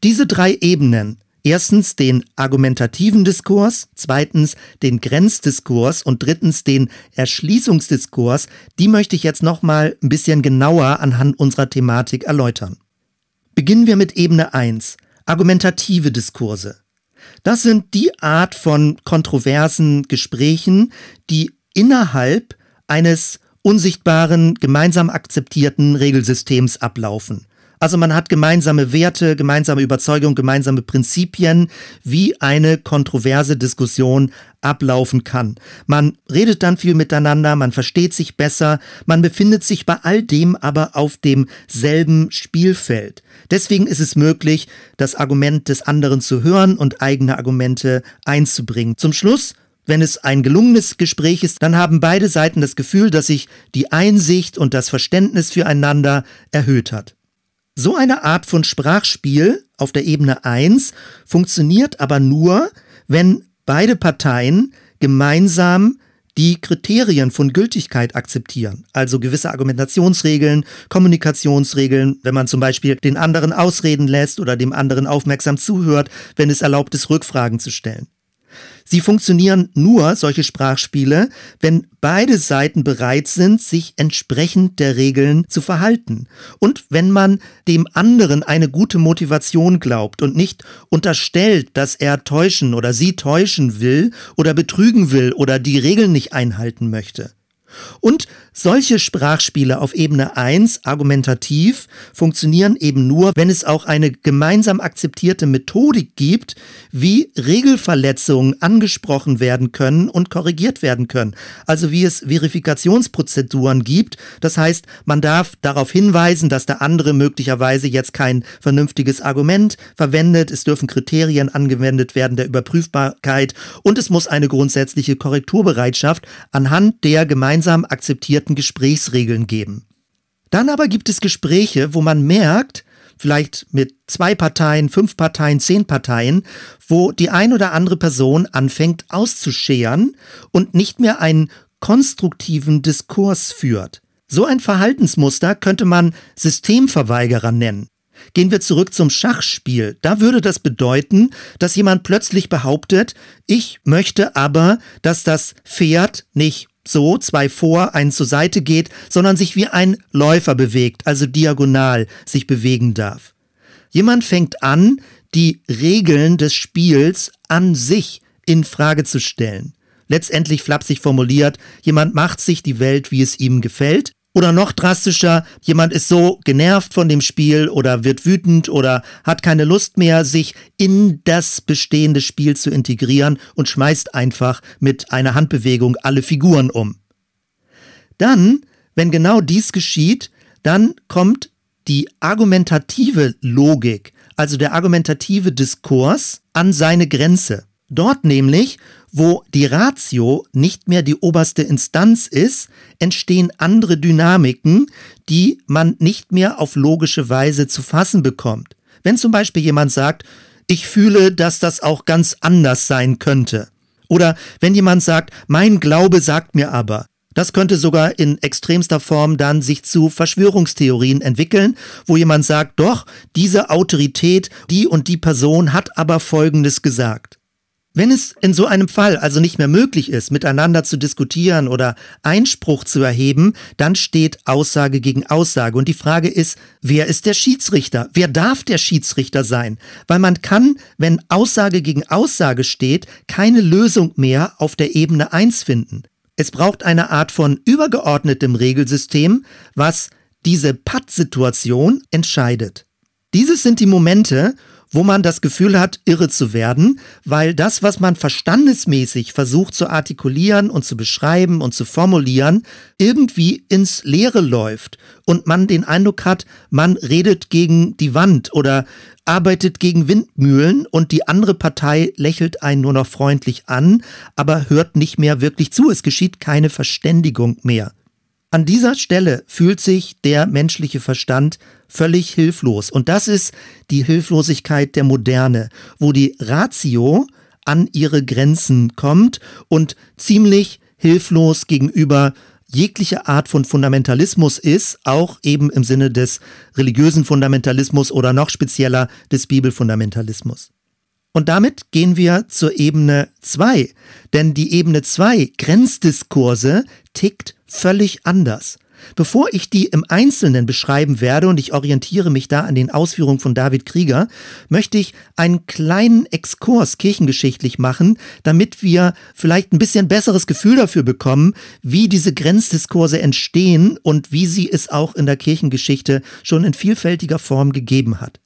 Diese drei Ebenen, erstens den argumentativen Diskurs, zweitens den Grenzdiskurs und drittens den Erschließungsdiskurs, die möchte ich jetzt nochmal ein bisschen genauer anhand unserer Thematik erläutern. Beginnen wir mit Ebene 1, argumentative Diskurse. Das sind die Art von kontroversen Gesprächen, die innerhalb eines unsichtbaren, gemeinsam akzeptierten Regelsystems ablaufen. Also man hat gemeinsame Werte, gemeinsame Überzeugungen, gemeinsame Prinzipien, wie eine kontroverse Diskussion ablaufen kann. Man redet dann viel miteinander, man versteht sich besser, man befindet sich bei all dem aber auf demselben Spielfeld. Deswegen ist es möglich, das Argument des anderen zu hören und eigene Argumente einzubringen. Zum Schluss wenn es ein gelungenes Gespräch ist, dann haben beide Seiten das Gefühl, dass sich die Einsicht und das Verständnis füreinander erhöht hat. So eine Art von Sprachspiel auf der Ebene 1 funktioniert aber nur, wenn beide Parteien gemeinsam die Kriterien von Gültigkeit akzeptieren, also gewisse Argumentationsregeln, Kommunikationsregeln, wenn man zum Beispiel den anderen ausreden lässt oder dem anderen aufmerksam zuhört, wenn es erlaubt ist, Rückfragen zu stellen. Sie funktionieren nur, solche Sprachspiele, wenn beide Seiten bereit sind, sich entsprechend der Regeln zu verhalten. Und wenn man dem anderen eine gute Motivation glaubt und nicht unterstellt, dass er täuschen oder sie täuschen will oder betrügen will oder die Regeln nicht einhalten möchte. Und solche Sprachspiele auf Ebene 1, argumentativ, funktionieren eben nur, wenn es auch eine gemeinsam akzeptierte Methodik gibt, wie Regelverletzungen angesprochen werden können und korrigiert werden können. Also wie es Verifikationsprozeduren gibt. Das heißt, man darf darauf hinweisen, dass der andere möglicherweise jetzt kein vernünftiges Argument verwendet. Es dürfen Kriterien angewendet werden der Überprüfbarkeit und es muss eine grundsätzliche Korrekturbereitschaft anhand der gemeinsam akzeptierten etablierten Gesprächsregeln geben. Dann aber gibt es Gespräche, wo man merkt, vielleicht mit zwei Parteien, fünf Parteien, zehn Parteien, wo die ein oder andere Person anfängt auszuscheren und nicht mehr einen konstruktiven Diskurs führt. So ein Verhaltensmuster könnte man Systemverweigerer nennen. Gehen wir zurück zum Schachspiel. Da würde das bedeuten, dass jemand plötzlich behauptet, ich möchte aber, dass das Pferd nicht so zwei vor, ein zur Seite geht, sondern sich wie ein Läufer bewegt, also diagonal sich bewegen darf. Jemand fängt an, die Regeln des Spiels an sich in Frage zu stellen. Letztendlich flapsig formuliert, jemand macht sich die Welt, wie es ihm gefällt, oder noch drastischer, jemand ist so genervt von dem Spiel oder wird wütend oder hat keine Lust mehr, sich in das bestehende Spiel zu integrieren und schmeißt einfach mit einer Handbewegung alle Figuren um. Dann, wenn genau dies geschieht, dann kommt die argumentative Logik, also der argumentative Diskurs, an seine Grenze. Dort nämlich, wo die Ratio nicht mehr die oberste Instanz ist, entstehen andere Dynamiken, die man nicht mehr auf logische Weise zu fassen bekommt. Wenn zum Beispiel jemand sagt, ich fühle, dass das auch ganz anders sein könnte. Oder wenn jemand sagt, mein Glaube sagt mir aber. Das könnte sogar in extremster Form dann sich zu Verschwörungstheorien entwickeln, wo jemand sagt, doch, diese Autorität, die und die Person hat aber Folgendes gesagt. Wenn es in so einem Fall also nicht mehr möglich ist, miteinander zu diskutieren oder Einspruch zu erheben, dann steht Aussage gegen Aussage. Und die Frage ist, wer ist der Schiedsrichter? Wer darf der Schiedsrichter sein? Weil man kann, wenn Aussage gegen Aussage steht, keine Lösung mehr auf der Ebene 1 finden. Es braucht eine Art von übergeordnetem Regelsystem, was diese Patt-Situation entscheidet. Dieses sind die Momente, wo man das Gefühl hat, irre zu werden, weil das, was man verstandesmäßig versucht zu artikulieren und zu beschreiben und zu formulieren, irgendwie ins Leere läuft und man den Eindruck hat, man redet gegen die Wand oder arbeitet gegen Windmühlen und die andere Partei lächelt einen nur noch freundlich an, aber hört nicht mehr wirklich zu. Es geschieht keine Verständigung mehr. An dieser Stelle fühlt sich der menschliche Verstand völlig hilflos. Und das ist die Hilflosigkeit der Moderne, wo die Ratio an ihre Grenzen kommt und ziemlich hilflos gegenüber jegliche Art von Fundamentalismus ist, auch eben im Sinne des religiösen Fundamentalismus oder noch spezieller des Bibelfundamentalismus. Und damit gehen wir zur Ebene 2, denn die Ebene 2, Grenzdiskurse, tickt völlig anders. Bevor ich die im Einzelnen beschreiben werde, und ich orientiere mich da an den Ausführungen von David Krieger, möchte ich einen kleinen Exkurs kirchengeschichtlich machen, damit wir vielleicht ein bisschen besseres Gefühl dafür bekommen, wie diese Grenzdiskurse entstehen und wie sie es auch in der Kirchengeschichte schon in vielfältiger Form gegeben hat.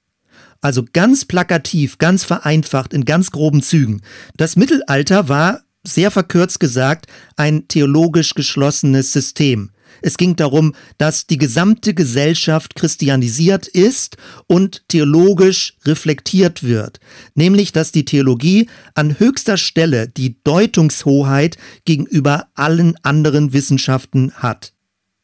Also ganz plakativ, ganz vereinfacht, in ganz groben Zügen. Das Mittelalter war, sehr verkürzt gesagt, ein theologisch geschlossenes System. Es ging darum, dass die gesamte Gesellschaft christianisiert ist und theologisch reflektiert wird. Nämlich, dass die Theologie an höchster Stelle die Deutungshoheit gegenüber allen anderen Wissenschaften hat.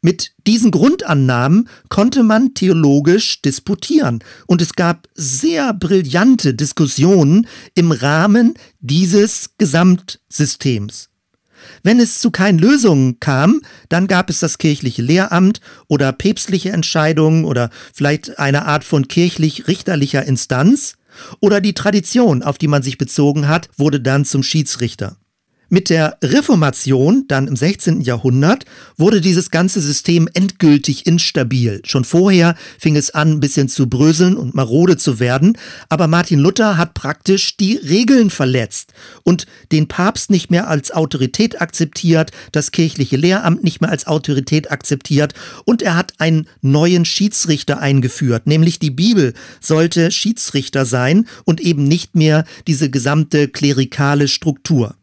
Mit diesen Grundannahmen konnte man theologisch disputieren und es gab sehr brillante Diskussionen im Rahmen dieses Gesamtsystems. Wenn es zu keinen Lösungen kam, dann gab es das kirchliche Lehramt oder päpstliche Entscheidungen oder vielleicht eine Art von kirchlich-richterlicher Instanz oder die Tradition, auf die man sich bezogen hat, wurde dann zum Schiedsrichter. Mit der Reformation, dann im 16. Jahrhundert, wurde dieses ganze System endgültig instabil. Schon vorher fing es an, ein bisschen zu bröseln und marode zu werden, aber Martin Luther hat praktisch die Regeln verletzt und den Papst nicht mehr als Autorität akzeptiert, das kirchliche Lehramt nicht mehr als Autorität akzeptiert und er hat einen neuen Schiedsrichter eingeführt, nämlich die Bibel sollte Schiedsrichter sein und eben nicht mehr diese gesamte klerikale Struktur.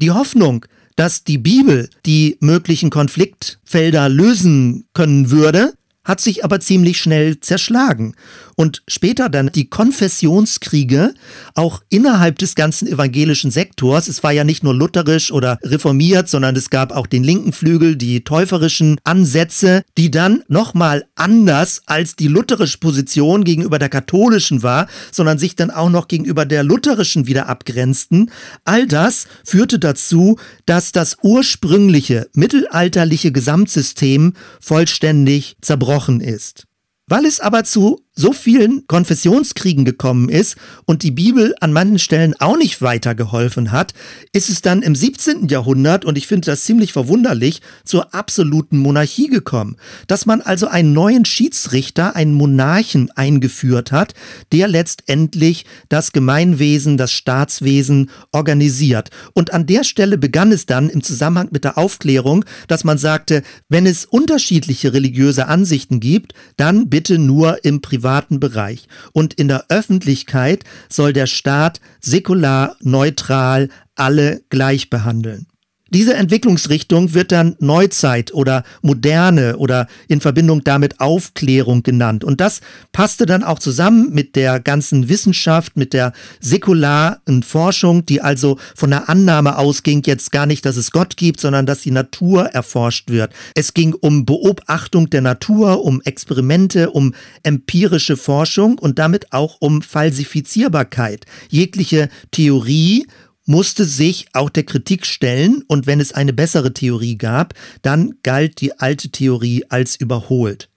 Die Hoffnung, dass die Bibel die möglichen Konfliktfelder lösen können würde, hat sich aber ziemlich schnell zerschlagen. Und später dann die Konfessionskriege, auch innerhalb des ganzen evangelischen Sektors. Es war ja nicht nur lutherisch oder reformiert, sondern es gab auch den linken Flügel, die täuferischen Ansätze, die dann nochmal anders als die lutherische Position gegenüber der katholischen war, sondern sich dann auch noch gegenüber der lutherischen wieder abgrenzten. All das führte dazu, dass das ursprüngliche mittelalterliche Gesamtsystem vollständig zerbrochen gebrochen ist. Weil es aber zu so vielen Konfessionskriegen gekommen ist und die Bibel an manchen Stellen auch nicht weitergeholfen hat, ist es dann im 17. Jahrhundert, und ich finde das ziemlich verwunderlich, zur absoluten Monarchie gekommen. Dass man also einen neuen Schiedsrichter, einen Monarchen eingeführt hat, der letztendlich das Gemeinwesen, das Staatswesen organisiert. Und an der Stelle begann es dann im Zusammenhang mit der Aufklärung, dass man sagte, wenn es unterschiedliche religiöse Ansichten gibt, dann bitte nur im Privat privaten Bereich. Und in der Öffentlichkeit soll der Staat säkular, neutral alle gleich behandeln. Diese Entwicklungsrichtung wird dann Neuzeit oder Moderne oder in Verbindung damit Aufklärung genannt. Und das passte dann auch zusammen mit der ganzen Wissenschaft, mit der säkularen Forschung, die also von der Annahme ausging, jetzt gar nicht, dass es Gott gibt, sondern dass die Natur erforscht wird. Es ging um Beobachtung der Natur, um Experimente, um empirische Forschung und damit auch um Falsifizierbarkeit. Jegliche Theorie musste sich auch der Kritik stellen und wenn es eine bessere Theorie gab, dann galt die alte Theorie als überholt.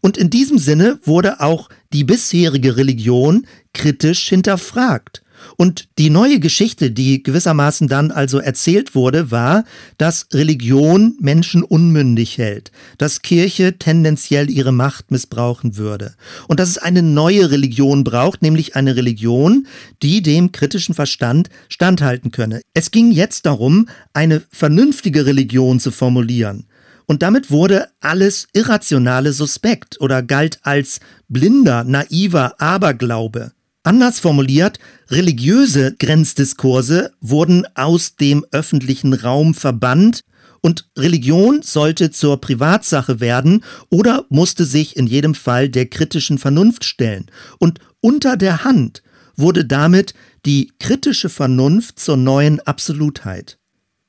Und in diesem Sinne wurde auch die bisherige Religion kritisch hinterfragt. Und die neue Geschichte, die gewissermaßen dann also erzählt wurde, war, dass Religion Menschen unmündig hält, dass Kirche tendenziell ihre Macht missbrauchen würde und dass es eine neue Religion braucht, nämlich eine Religion, die dem kritischen Verstand standhalten könne. Es ging jetzt darum, eine vernünftige Religion zu formulieren. Und damit wurde alles Irrationale suspekt oder galt als blinder, naiver Aberglaube. Anders formuliert, religiöse Grenzdiskurse wurden aus dem öffentlichen Raum verbannt und Religion sollte zur Privatsache werden oder musste sich in jedem Fall der kritischen Vernunft stellen. Und unter der Hand wurde damit die kritische Vernunft zur neuen Absolutheit.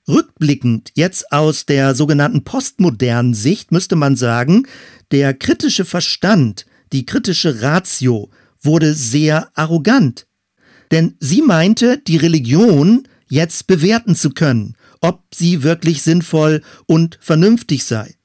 Rückblickend, jetzt aus der sogenannten postmodernen Sicht, müsste man sagen, der kritische Verstand, die kritische Ratio wurde sehr arrogant. Denn sie meinte, die Religion jetzt bewerten zu können, ob sie wirklich sinnvoll und vernünftig sei.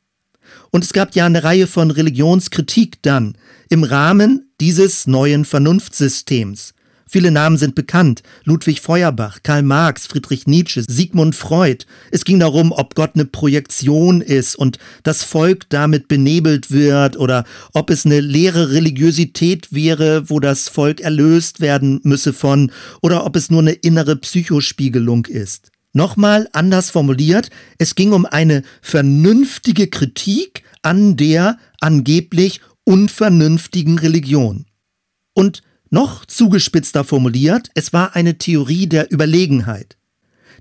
Und es gab ja eine Reihe von Religionskritik dann im Rahmen dieses neuen Vernunftsystems. Viele Namen sind bekannt. Ludwig Feuerbach, Karl Marx, Friedrich Nietzsche, Sigmund Freud. Es ging darum, ob Gott eine Projektion ist und das Volk damit benebelt wird oder ob es eine leere Religiosität wäre, wo das Volk erlöst werden müsse von oder ob es nur eine innere Psychospiegelung ist. Nochmal anders formuliert, es ging um eine vernünftige Kritik an der angeblich unvernünftigen Religion. Und noch zugespitzter formuliert, es war eine Theorie der Überlegenheit.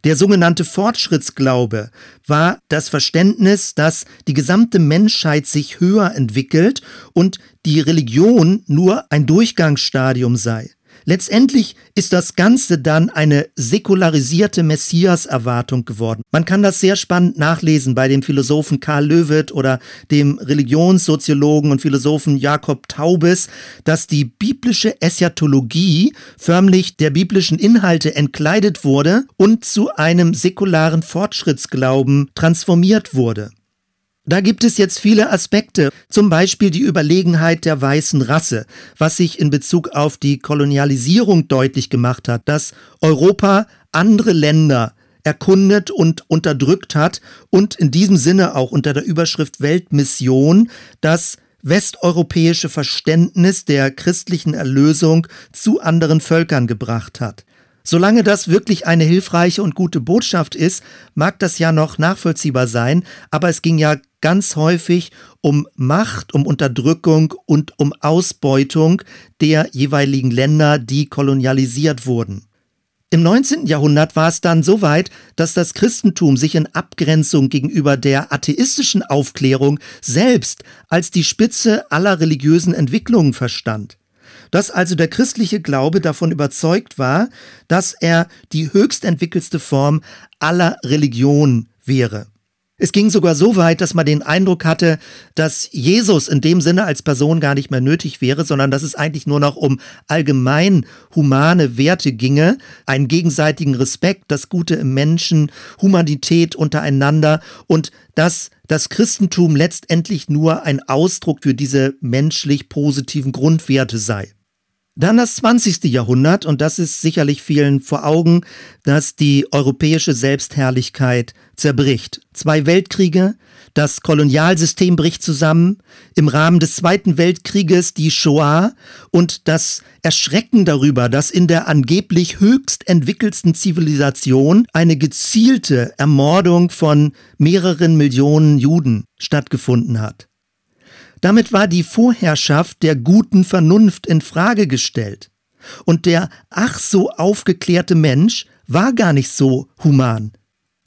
Der sogenannte Fortschrittsglaube war das Verständnis, dass die gesamte Menschheit sich höher entwickelt und die Religion nur ein Durchgangsstadium sei. Letztendlich ist das Ganze dann eine säkularisierte Messias-Erwartung geworden. Man kann das sehr spannend nachlesen bei dem Philosophen Karl Löwit oder dem Religionssoziologen und Philosophen Jakob Taubes, dass die biblische Eschatologie förmlich der biblischen Inhalte entkleidet wurde und zu einem säkularen Fortschrittsglauben transformiert wurde. Da gibt es jetzt viele Aspekte, zum Beispiel die Überlegenheit der weißen Rasse, was sich in Bezug auf die Kolonialisierung deutlich gemacht hat, dass Europa andere Länder erkundet und unterdrückt hat und in diesem Sinne auch unter der Überschrift Weltmission das westeuropäische Verständnis der christlichen Erlösung zu anderen Völkern gebracht hat. Solange das wirklich eine hilfreiche und gute Botschaft ist, mag das ja noch nachvollziehbar sein, aber es ging ja ganz häufig um Macht, um Unterdrückung und um Ausbeutung der jeweiligen Länder, die kolonialisiert wurden. Im 19. Jahrhundert war es dann so weit, dass das Christentum sich in Abgrenzung gegenüber der atheistischen Aufklärung selbst als die Spitze aller religiösen Entwicklungen verstand dass also der christliche Glaube davon überzeugt war, dass er die höchst entwickelste Form aller Religion wäre. Es ging sogar so weit, dass man den Eindruck hatte, dass Jesus in dem Sinne als Person gar nicht mehr nötig wäre, sondern dass es eigentlich nur noch um allgemein humane Werte ginge, einen gegenseitigen Respekt, das Gute im Menschen, Humanität untereinander und dass das Christentum letztendlich nur ein Ausdruck für diese menschlich positiven Grundwerte sei. Dann das 20. Jahrhundert, und das ist sicherlich vielen vor Augen, dass die europäische Selbstherrlichkeit zerbricht. Zwei Weltkriege, das Kolonialsystem bricht zusammen, im Rahmen des Zweiten Weltkrieges die Shoah und das Erschrecken darüber, dass in der angeblich höchst entwickelsten Zivilisation eine gezielte Ermordung von mehreren Millionen Juden stattgefunden hat. Damit war die Vorherrschaft der guten Vernunft in Frage gestellt. Und der ach so aufgeklärte Mensch war gar nicht so human.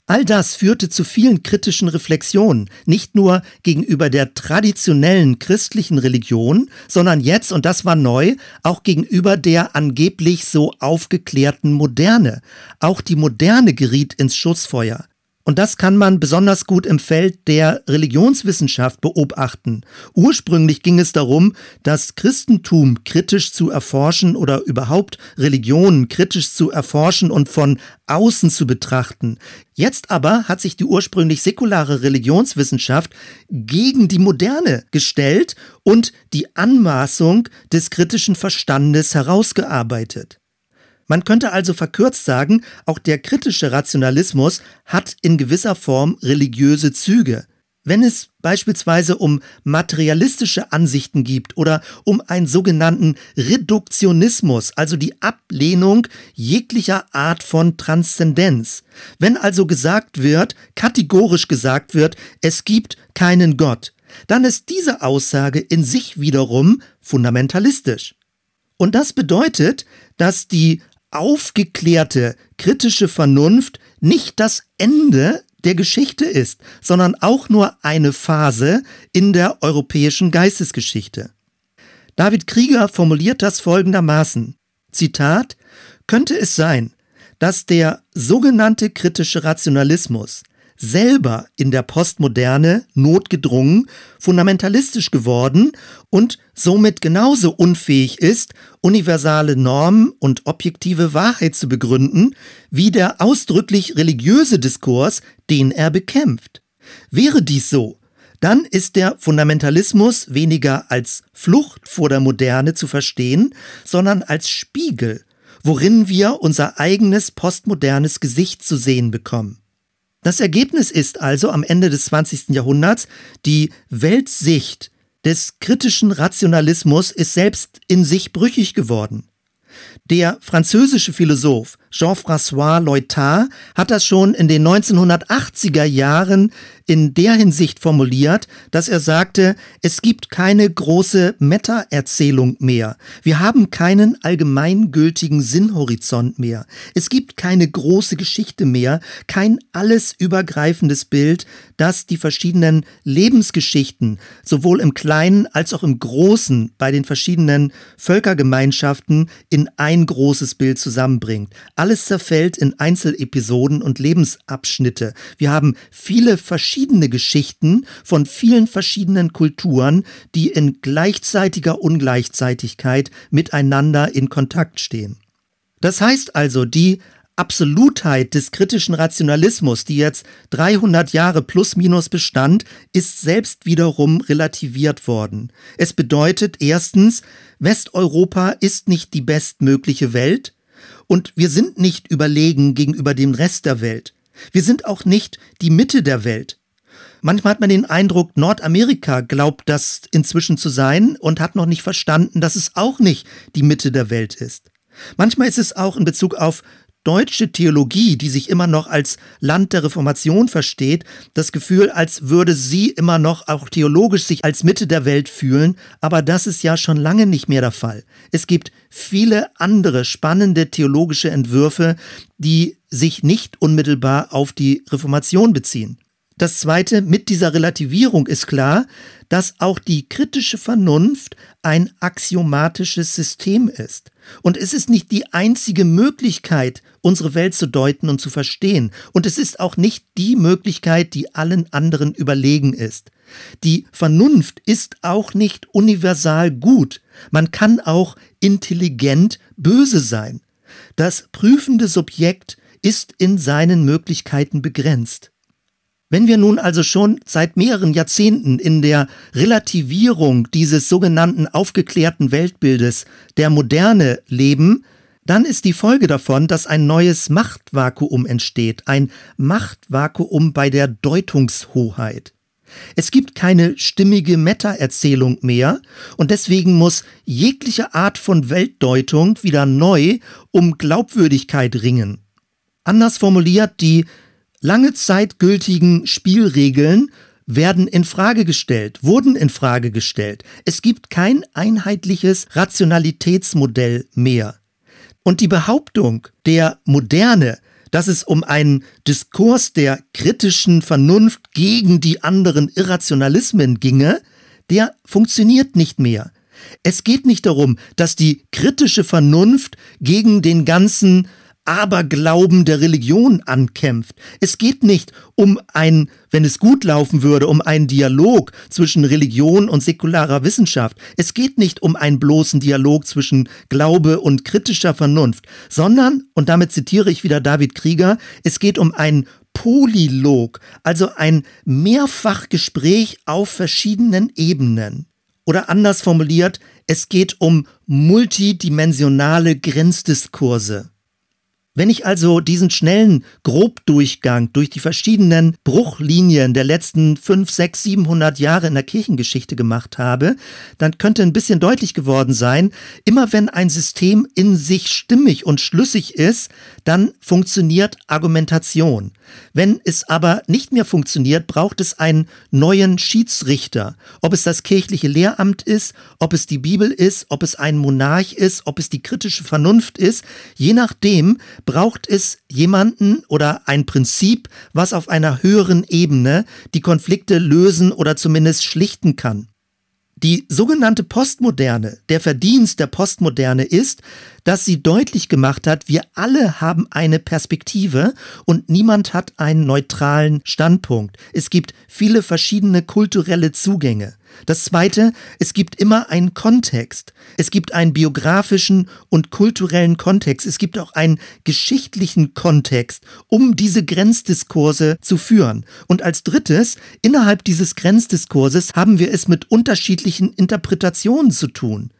All das führte zu vielen kritischen Reflexionen, nicht nur gegenüber der traditionellen christlichen Religion, sondern jetzt, und das war neu, auch gegenüber der angeblich so aufgeklärten Moderne. Auch die Moderne geriet ins Schussfeuer. Und das kann man besonders gut im Feld der Religionswissenschaft beobachten. Ursprünglich ging es darum, das Christentum kritisch zu erforschen oder überhaupt Religionen kritisch zu erforschen und von außen zu betrachten. Jetzt aber hat sich die ursprünglich säkulare Religionswissenschaft gegen die Moderne gestellt und die Anmaßung des kritischen Verstandes herausgearbeitet. Man könnte also verkürzt sagen, auch der kritische Rationalismus hat in gewisser Form religiöse Züge. Wenn es beispielsweise um materialistische Ansichten gibt oder um einen sogenannten Reduktionismus, also die Ablehnung jeglicher Art von Transzendenz. Wenn also gesagt wird, kategorisch gesagt wird, es gibt keinen Gott, dann ist diese Aussage in sich wiederum fundamentalistisch. Und das bedeutet, dass die aufgeklärte, kritische Vernunft nicht das Ende der Geschichte ist, sondern auch nur eine Phase in der europäischen Geistesgeschichte. David Krieger formuliert das folgendermaßen. Zitat, könnte es sein, dass der sogenannte kritische Rationalismus selber in der Postmoderne notgedrungen, fundamentalistisch geworden und somit genauso unfähig ist, universale Normen und objektive Wahrheit zu begründen, wie der ausdrücklich religiöse Diskurs, den er bekämpft. Wäre dies so, dann ist der Fundamentalismus weniger als Flucht vor der Moderne zu verstehen, sondern als Spiegel worin wir unser eigenes postmodernes Gesicht zu sehen bekommen. Das Ergebnis ist also am Ende des 20. Jahrhunderts, die Weltsicht des kritischen Rationalismus ist selbst in sich brüchig geworden. Der französische Philosoph Jean-François Lyotard hat das schon in den 1980er Jahren in der Hinsicht formuliert, dass er sagte, es gibt keine große Meta-Erzählung mehr. Wir haben keinen allgemeingültigen Sinnhorizont mehr. Es gibt keine große Geschichte mehr, kein alles übergreifendes Bild, das die verschiedenen Lebensgeschichten sowohl im Kleinen als auch im Großen bei den verschiedenen Völkergemeinschaften in ein großes Bild zusammenbringt. Alles zerfällt in Einzelepisoden und Lebensabschnitte. Wir haben viele verschiedene Geschichten von vielen verschiedenen Kulturen, die in gleichzeitiger Ungleichzeitigkeit miteinander in Kontakt stehen. Das heißt also, die Absolutheit des kritischen Rationalismus, die jetzt 300 Jahre plus minus bestand, ist selbst wiederum relativiert worden. Es bedeutet erstens, Westeuropa ist nicht die bestmögliche Welt, und wir sind nicht überlegen gegenüber dem Rest der Welt. Wir sind auch nicht die Mitte der Welt. Manchmal hat man den Eindruck, Nordamerika glaubt das inzwischen zu sein und hat noch nicht verstanden, dass es auch nicht die Mitte der Welt ist. Manchmal ist es auch in Bezug auf deutsche Theologie, die sich immer noch als Land der Reformation versteht, das Gefühl, als würde sie immer noch auch theologisch sich als Mitte der Welt fühlen, aber das ist ja schon lange nicht mehr der Fall. Es gibt viele andere spannende theologische Entwürfe, die sich nicht unmittelbar auf die Reformation beziehen. Das Zweite, mit dieser Relativierung ist klar, dass auch die kritische Vernunft ein axiomatisches System ist. Und es ist nicht die einzige Möglichkeit, unsere Welt zu deuten und zu verstehen. Und es ist auch nicht die Möglichkeit, die allen anderen überlegen ist. Die Vernunft ist auch nicht universal gut. Man kann auch intelligent böse sein. Das prüfende Subjekt ist in seinen Möglichkeiten begrenzt. Wenn wir nun also schon seit mehreren Jahrzehnten in der Relativierung dieses sogenannten aufgeklärten Weltbildes der Moderne leben, dann ist die Folge davon, dass ein neues Machtvakuum entsteht, ein Machtvakuum bei der Deutungshoheit. Es gibt keine stimmige Meta-Erzählung mehr und deswegen muss jegliche Art von Weltdeutung wieder neu um Glaubwürdigkeit ringen. Anders formuliert, die lange Zeit gültigen Spielregeln werden in Frage gestellt, wurden in Frage gestellt. Es gibt kein einheitliches Rationalitätsmodell mehr. Und die Behauptung der Moderne, dass es um einen Diskurs der kritischen Vernunft gegen die anderen Irrationalismen ginge, der funktioniert nicht mehr. Es geht nicht darum, dass die kritische Vernunft gegen den ganzen Aberglauben der Religion ankämpft. Es geht nicht um ein, wenn es gut laufen würde, um einen Dialog zwischen Religion und säkularer Wissenschaft. Es geht nicht um einen bloßen Dialog zwischen Glaube und kritischer Vernunft, sondern, und damit zitiere ich wieder David Krieger, es geht um einen Polylog, also ein Mehrfachgespräch auf verschiedenen Ebenen. Oder anders formuliert, es geht um multidimensionale Grenzdiskurse. Wenn ich also diesen schnellen Grobdurchgang durch die verschiedenen Bruchlinien der letzten 5, 6, 700 Jahre in der Kirchengeschichte gemacht habe, dann könnte ein bisschen deutlich geworden sein, immer wenn ein System in sich stimmig und schlüssig ist, dann funktioniert Argumentation. Wenn es aber nicht mehr funktioniert, braucht es einen neuen Schiedsrichter. Ob es das kirchliche Lehramt ist, ob es die Bibel ist, ob es ein Monarch ist, ob es die kritische Vernunft ist, je nachdem braucht es jemanden oder ein Prinzip, was auf einer höheren Ebene die Konflikte lösen oder zumindest schlichten kann. Die sogenannte Postmoderne, der Verdienst der Postmoderne ist, dass sie deutlich gemacht hat, wir alle haben eine Perspektive und niemand hat einen neutralen Standpunkt. Es gibt viele verschiedene kulturelle Zugänge. Das Zweite, es gibt immer einen Kontext. Es gibt einen biografischen und kulturellen Kontext. Es gibt auch einen geschichtlichen Kontext, um diese Grenzdiskurse zu führen. Und als Drittes, innerhalb dieses Grenzdiskurses haben wir es mit unterschiedlichen Interpretationen zu tun.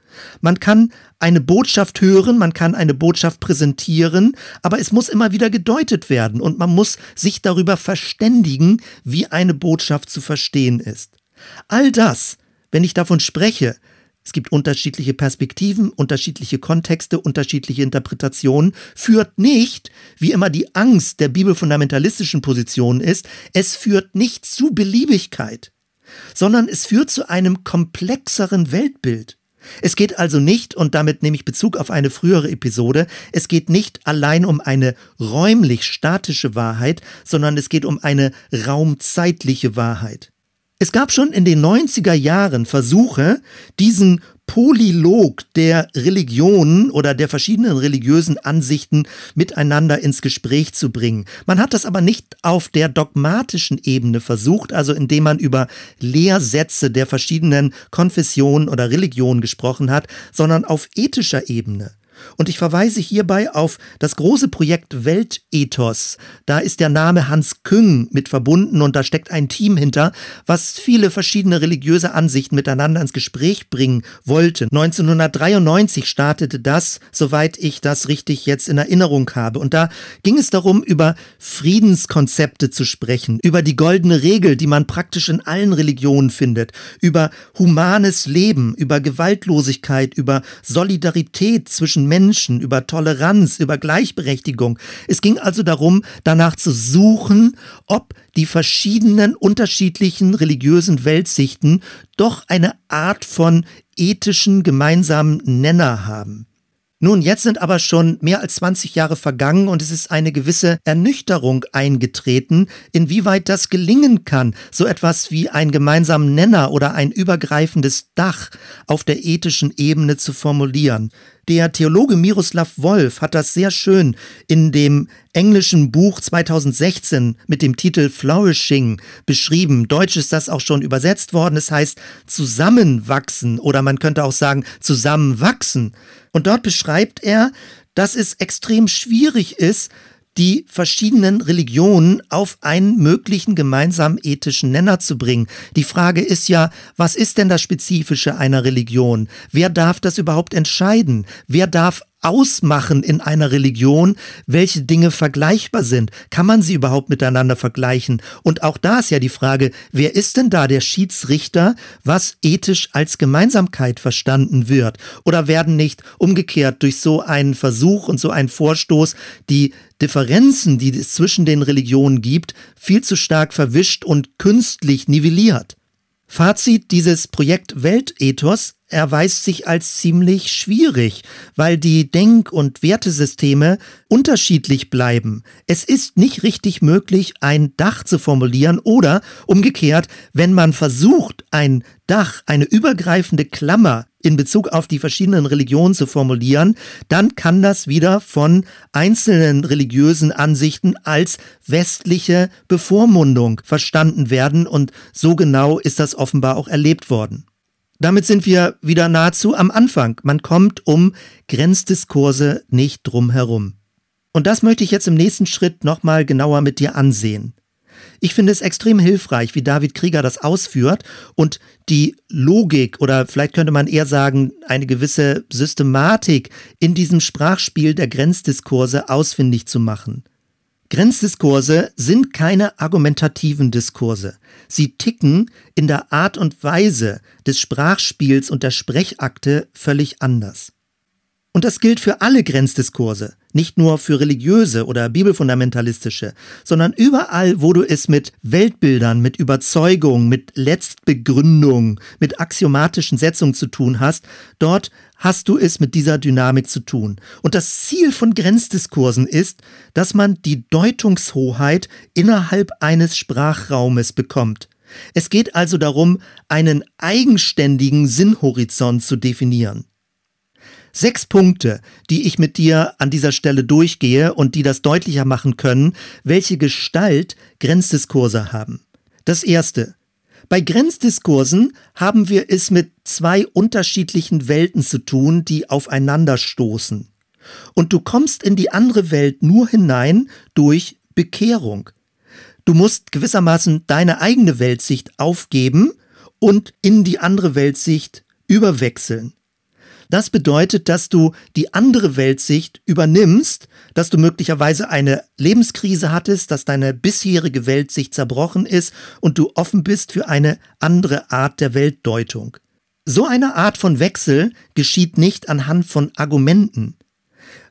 Man kann eine Botschaft hören, man kann eine Botschaft präsentieren, aber es muss immer wieder gedeutet werden und man muss sich darüber verständigen, wie eine Botschaft zu verstehen ist. All das, wenn ich davon spreche, es gibt unterschiedliche Perspektiven, unterschiedliche Kontexte, unterschiedliche Interpretationen, führt nicht, wie immer die Angst der bibelfundamentalistischen Position ist, es führt nicht zu Beliebigkeit, sondern es führt zu einem komplexeren Weltbild. Es geht also nicht, und damit nehme ich Bezug auf eine frühere Episode, es geht nicht allein um eine räumlich statische Wahrheit, sondern es geht um eine raumzeitliche Wahrheit. Es gab schon in den 90er Jahren Versuche, diesen Polylog der Religionen oder der verschiedenen religiösen Ansichten miteinander ins Gespräch zu bringen. Man hat das aber nicht auf der dogmatischen Ebene versucht, also indem man über Lehrsätze der verschiedenen Konfessionen oder Religionen gesprochen hat, sondern auf ethischer Ebene. Und ich verweise hierbei auf das große Projekt Weltethos. Da ist der Name Hans Küng mit verbunden und da steckt ein Team hinter, was viele verschiedene religiöse Ansichten miteinander ins Gespräch bringen wollte. 1993 startete das, soweit ich das richtig jetzt in Erinnerung habe. Und da ging es darum, über Friedenskonzepte zu sprechen, über die goldene Regel, die man praktisch in allen Religionen findet, über humanes Leben, über Gewaltlosigkeit, über Solidarität zwischen Menschen, über Toleranz, über Gleichberechtigung. Es ging also darum, danach zu suchen, ob die verschiedenen unterschiedlichen religiösen Weltsichten doch eine Art von ethischen gemeinsamen Nenner haben. Nun, jetzt sind aber schon mehr als 20 Jahre vergangen und es ist eine gewisse Ernüchterung eingetreten, inwieweit das gelingen kann, so etwas wie einen gemeinsamen Nenner oder ein übergreifendes Dach auf der ethischen Ebene zu formulieren. Der Theologe Miroslav Wolf hat das sehr schön in dem englischen Buch 2016 mit dem Titel Flourishing beschrieben. Deutsch ist das auch schon übersetzt worden. Es heißt zusammenwachsen oder man könnte auch sagen zusammenwachsen. Und dort beschreibt er, dass es extrem schwierig ist, die verschiedenen Religionen auf einen möglichen gemeinsamen ethischen Nenner zu bringen. Die Frage ist ja, was ist denn das Spezifische einer Religion? Wer darf das überhaupt entscheiden? Wer darf ausmachen in einer Religion, welche Dinge vergleichbar sind. Kann man sie überhaupt miteinander vergleichen? Und auch da ist ja die Frage, wer ist denn da der Schiedsrichter, was ethisch als Gemeinsamkeit verstanden wird? Oder werden nicht umgekehrt durch so einen Versuch und so einen Vorstoß die Differenzen, die es zwischen den Religionen gibt, viel zu stark verwischt und künstlich nivelliert? Fazit dieses Projekt Weltethos erweist sich als ziemlich schwierig, weil die Denk- und Wertesysteme unterschiedlich bleiben. Es ist nicht richtig möglich, ein Dach zu formulieren oder umgekehrt, wenn man versucht, ein Dach, eine übergreifende Klammer in Bezug auf die verschiedenen Religionen zu formulieren, dann kann das wieder von einzelnen religiösen Ansichten als westliche Bevormundung verstanden werden und so genau ist das offenbar auch erlebt worden. Damit sind wir wieder nahezu am Anfang. Man kommt um Grenzdiskurse nicht drum herum. Und das möchte ich jetzt im nächsten Schritt nochmal genauer mit dir ansehen. Ich finde es extrem hilfreich, wie David Krieger das ausführt und die Logik oder vielleicht könnte man eher sagen, eine gewisse Systematik in diesem Sprachspiel der Grenzdiskurse ausfindig zu machen. Grenzdiskurse sind keine argumentativen Diskurse. Sie ticken in der Art und Weise des Sprachspiels und der Sprechakte völlig anders. Und das gilt für alle Grenzdiskurse, nicht nur für religiöse oder bibelfundamentalistische, sondern überall, wo du es mit Weltbildern, mit Überzeugung, mit Letztbegründung, mit axiomatischen Setzungen zu tun hast, dort hast du es mit dieser Dynamik zu tun. Und das Ziel von Grenzdiskursen ist, dass man die Deutungshoheit innerhalb eines Sprachraumes bekommt. Es geht also darum, einen eigenständigen Sinnhorizont zu definieren. Sechs Punkte, die ich mit dir an dieser Stelle durchgehe und die das deutlicher machen können, welche Gestalt Grenzdiskurse haben. Das erste. Bei Grenzdiskursen haben wir es mit zwei unterschiedlichen Welten zu tun, die aufeinanderstoßen. Und du kommst in die andere Welt nur hinein durch Bekehrung. Du musst gewissermaßen deine eigene Weltsicht aufgeben und in die andere Weltsicht überwechseln. Das bedeutet, dass du die andere Weltsicht übernimmst, dass du möglicherweise eine Lebenskrise hattest, dass deine bisherige Weltsicht zerbrochen ist und du offen bist für eine andere Art der Weltdeutung. So eine Art von Wechsel geschieht nicht anhand von Argumenten.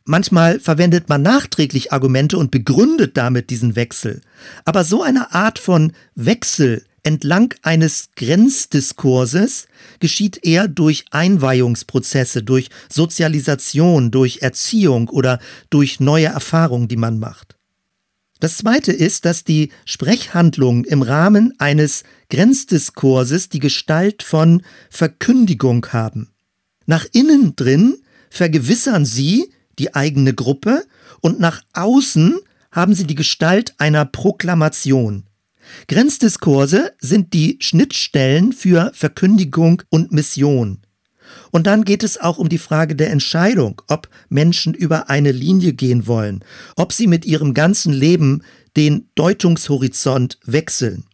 Manchmal verwendet man nachträglich Argumente und begründet damit diesen Wechsel. Aber so eine Art von Wechsel entlang eines Grenzdiskurses geschieht eher durch Einweihungsprozesse, durch Sozialisation, durch Erziehung oder durch neue Erfahrungen, die man macht. Das Zweite ist, dass die Sprechhandlungen im Rahmen eines Grenzdiskurses die Gestalt von Verkündigung haben. Nach innen drin vergewissern sie die eigene Gruppe und nach außen haben sie die Gestalt einer Proklamation. Grenzdiskurse sind die Schnittstellen für Verkündigung und Mission. Und dann geht es auch um die Frage der Entscheidung, ob Menschen über eine Linie gehen wollen, ob sie mit ihrem ganzen Leben den Deutungshorizont wechseln.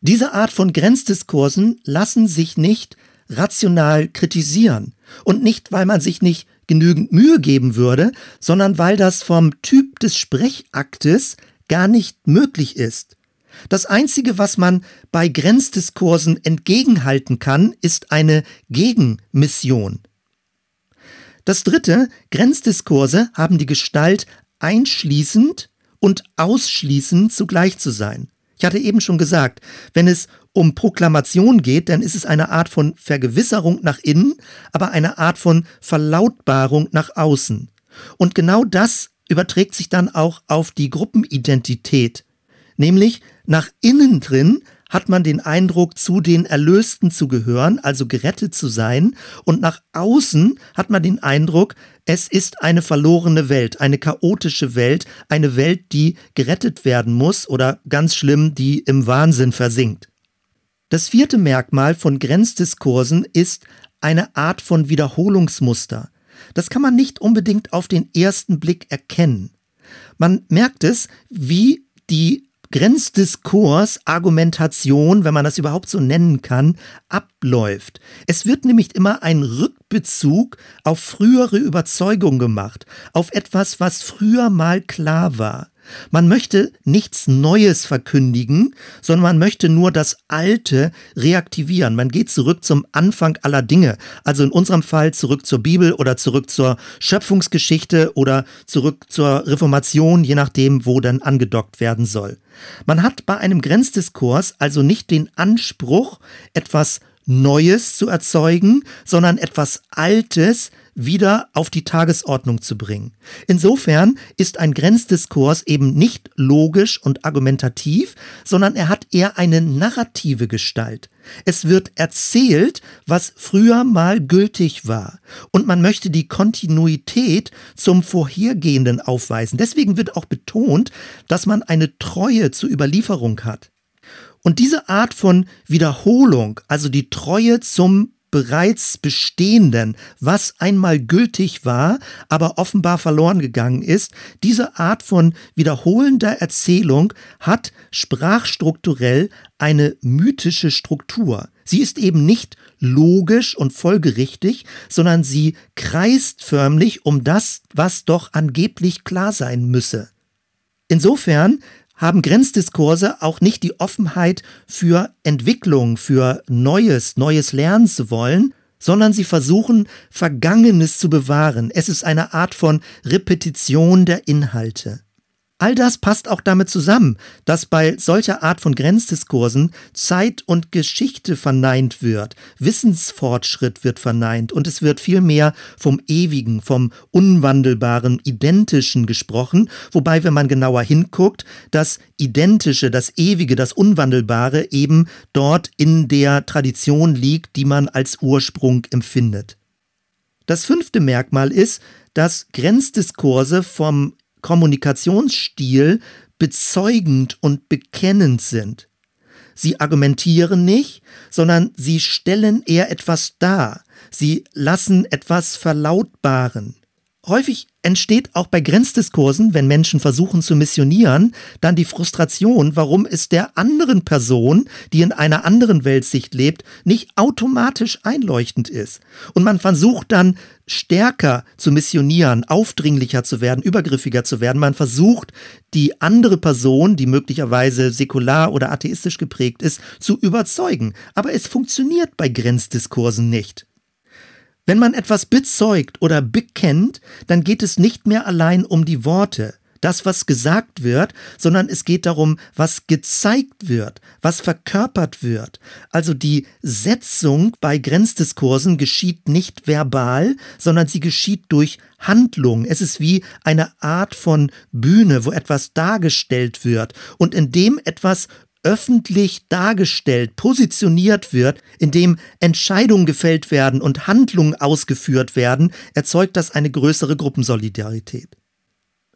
Diese Art von Grenzdiskursen lassen sich nicht rational kritisieren. Und nicht, weil man sich nicht genügend Mühe geben würde, sondern weil das vom Typ des Sprechaktes gar nicht möglich ist. Das Einzige, was man bei Grenzdiskursen entgegenhalten kann, ist eine Gegenmission. Das Dritte, Grenzdiskurse haben die Gestalt, einschließend und ausschließend zugleich zu sein. Ich hatte eben schon gesagt, wenn es um Proklamation geht, dann ist es eine Art von Vergewisserung nach innen, aber eine Art von Verlautbarung nach außen. Und genau das überträgt sich dann auch auf die Gruppenidentität. Nämlich nach innen drin hat man den Eindruck, zu den Erlösten zu gehören, also gerettet zu sein, und nach außen hat man den Eindruck, es ist eine verlorene Welt, eine chaotische Welt, eine Welt, die gerettet werden muss oder ganz schlimm, die im Wahnsinn versinkt. Das vierte Merkmal von Grenzdiskursen ist eine Art von Wiederholungsmuster. Das kann man nicht unbedingt auf den ersten Blick erkennen. Man merkt es, wie die Grenzdiskurs, Argumentation, wenn man das überhaupt so nennen kann, abläuft. Es wird nämlich immer ein Rückbezug auf frühere Überzeugungen gemacht, auf etwas, was früher mal klar war. Man möchte nichts Neues verkündigen, sondern man möchte nur das Alte reaktivieren. Man geht zurück zum Anfang aller Dinge. Also in unserem Fall zurück zur Bibel oder zurück zur Schöpfungsgeschichte oder zurück zur Reformation, je nachdem, wo dann angedockt werden soll. Man hat bei einem Grenzdiskurs also nicht den Anspruch, etwas Neues zu erzeugen, sondern etwas Altes wieder auf die Tagesordnung zu bringen. Insofern ist ein Grenzdiskurs eben nicht logisch und argumentativ, sondern er hat eher eine narrative Gestalt. Es wird erzählt, was früher mal gültig war. Und man möchte die Kontinuität zum Vorhergehenden aufweisen. Deswegen wird auch betont, dass man eine Treue zur Überlieferung hat. Und diese Art von Wiederholung, also die Treue zum bereits Bestehenden, was einmal gültig war, aber offenbar verloren gegangen ist, diese Art von wiederholender Erzählung hat sprachstrukturell eine mythische Struktur. Sie ist eben nicht logisch und folgerichtig, sondern sie kreist förmlich um das, was doch angeblich klar sein müsse. Insofern haben Grenzdiskurse auch nicht die Offenheit für Entwicklung, für Neues, Neues lernen zu wollen, sondern sie versuchen, Vergangenes zu bewahren. Es ist eine Art von Repetition der Inhalte. All das passt auch damit zusammen, dass bei solcher Art von Grenzdiskursen Zeit und Geschichte verneint wird, Wissensfortschritt wird verneint und es wird vielmehr vom Ewigen, vom Unwandelbaren, Identischen gesprochen, wobei, wenn man genauer hinguckt, das Identische, das Ewige, das Unwandelbare eben dort in der Tradition liegt, die man als Ursprung empfindet. Das fünfte Merkmal ist, dass Grenzdiskurse vom Kommunikationsstil bezeugend und bekennend sind. Sie argumentieren nicht, sondern sie stellen eher etwas dar. Sie lassen etwas verlautbaren. Häufig entsteht auch bei Grenzdiskursen, wenn Menschen versuchen zu missionieren, dann die Frustration, warum es der anderen Person, die in einer anderen Weltsicht lebt, nicht automatisch einleuchtend ist. Und man versucht dann stärker zu missionieren, aufdringlicher zu werden, übergriffiger zu werden. Man versucht, die andere Person, die möglicherweise säkular oder atheistisch geprägt ist, zu überzeugen. Aber es funktioniert bei Grenzdiskursen nicht. Wenn man etwas bezeugt oder bekennt, dann geht es nicht mehr allein um die Worte, das, was gesagt wird, sondern es geht darum, was gezeigt wird, was verkörpert wird. Also die Setzung bei Grenzdiskursen geschieht nicht verbal, sondern sie geschieht durch Handlung. Es ist wie eine Art von Bühne, wo etwas dargestellt wird und in dem etwas öffentlich dargestellt, positioniert wird, indem Entscheidungen gefällt werden und Handlungen ausgeführt werden, erzeugt das eine größere Gruppensolidarität.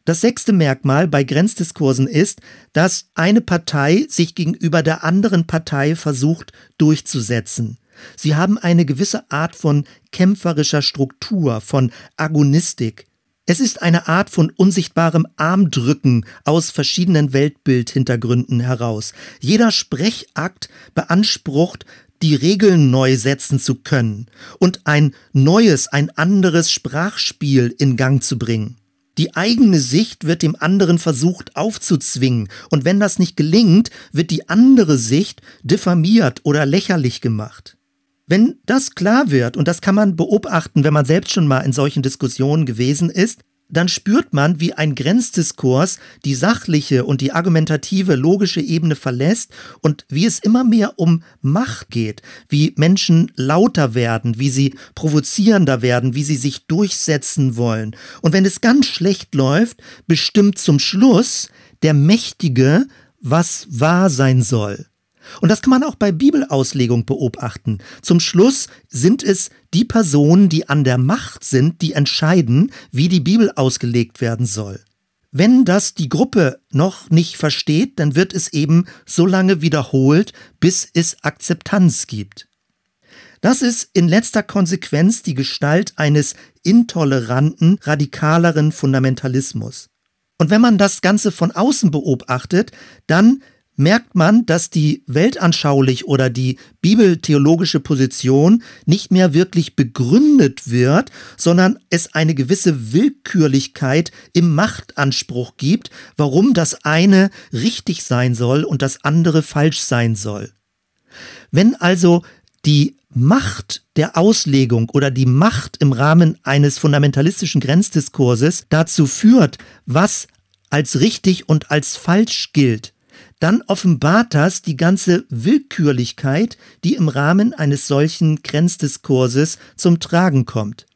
Das sechste Merkmal bei Grenzdiskursen ist, dass eine Partei sich gegenüber der anderen Partei versucht durchzusetzen. Sie haben eine gewisse Art von kämpferischer Struktur, von Agonistik. Es ist eine Art von unsichtbarem Armdrücken aus verschiedenen Weltbildhintergründen heraus. Jeder Sprechakt beansprucht, die Regeln neu setzen zu können und ein neues, ein anderes Sprachspiel in Gang zu bringen. Die eigene Sicht wird dem anderen versucht aufzuzwingen, und wenn das nicht gelingt, wird die andere Sicht diffamiert oder lächerlich gemacht. Wenn das klar wird, und das kann man beobachten, wenn man selbst schon mal in solchen Diskussionen gewesen ist, dann spürt man, wie ein Grenzdiskurs die sachliche und die argumentative, logische Ebene verlässt und wie es immer mehr um Macht geht, wie Menschen lauter werden, wie sie provozierender werden, wie sie sich durchsetzen wollen. Und wenn es ganz schlecht läuft, bestimmt zum Schluss der Mächtige, was wahr sein soll. Und das kann man auch bei Bibelauslegung beobachten. Zum Schluss sind es die Personen, die an der Macht sind, die entscheiden, wie die Bibel ausgelegt werden soll. Wenn das die Gruppe noch nicht versteht, dann wird es eben so lange wiederholt, bis es Akzeptanz gibt. Das ist in letzter Konsequenz die Gestalt eines intoleranten, radikaleren Fundamentalismus. Und wenn man das Ganze von außen beobachtet, dann merkt man, dass die weltanschaulich oder die bibeltheologische Position nicht mehr wirklich begründet wird, sondern es eine gewisse Willkürlichkeit im Machtanspruch gibt, warum das eine richtig sein soll und das andere falsch sein soll. Wenn also die Macht der Auslegung oder die Macht im Rahmen eines fundamentalistischen Grenzdiskurses dazu führt, was als richtig und als falsch gilt, dann offenbart das die ganze Willkürlichkeit, die im Rahmen eines solchen Grenzdiskurses zum Tragen kommt.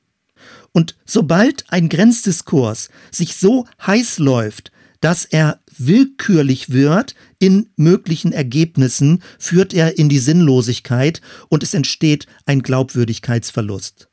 Und sobald ein Grenzdiskurs sich so heiß läuft, dass er willkürlich wird in möglichen Ergebnissen, führt er in die Sinnlosigkeit und es entsteht ein Glaubwürdigkeitsverlust.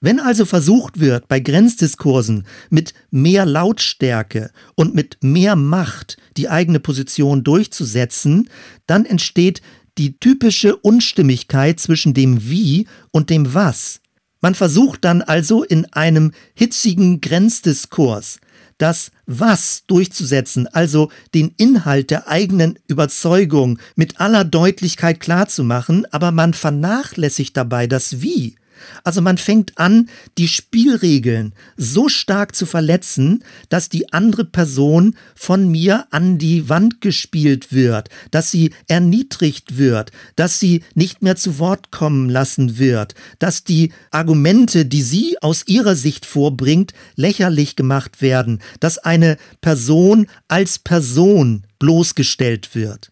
Wenn also versucht wird, bei Grenzdiskursen mit mehr Lautstärke und mit mehr Macht die eigene Position durchzusetzen, dann entsteht die typische Unstimmigkeit zwischen dem Wie und dem Was. Man versucht dann also in einem hitzigen Grenzdiskurs das Was durchzusetzen, also den Inhalt der eigenen Überzeugung mit aller Deutlichkeit klarzumachen, aber man vernachlässigt dabei das Wie. Also man fängt an, die Spielregeln so stark zu verletzen, dass die andere Person von mir an die Wand gespielt wird, dass sie erniedrigt wird, dass sie nicht mehr zu Wort kommen lassen wird, dass die Argumente, die sie aus ihrer Sicht vorbringt, lächerlich gemacht werden, dass eine Person als Person bloßgestellt wird.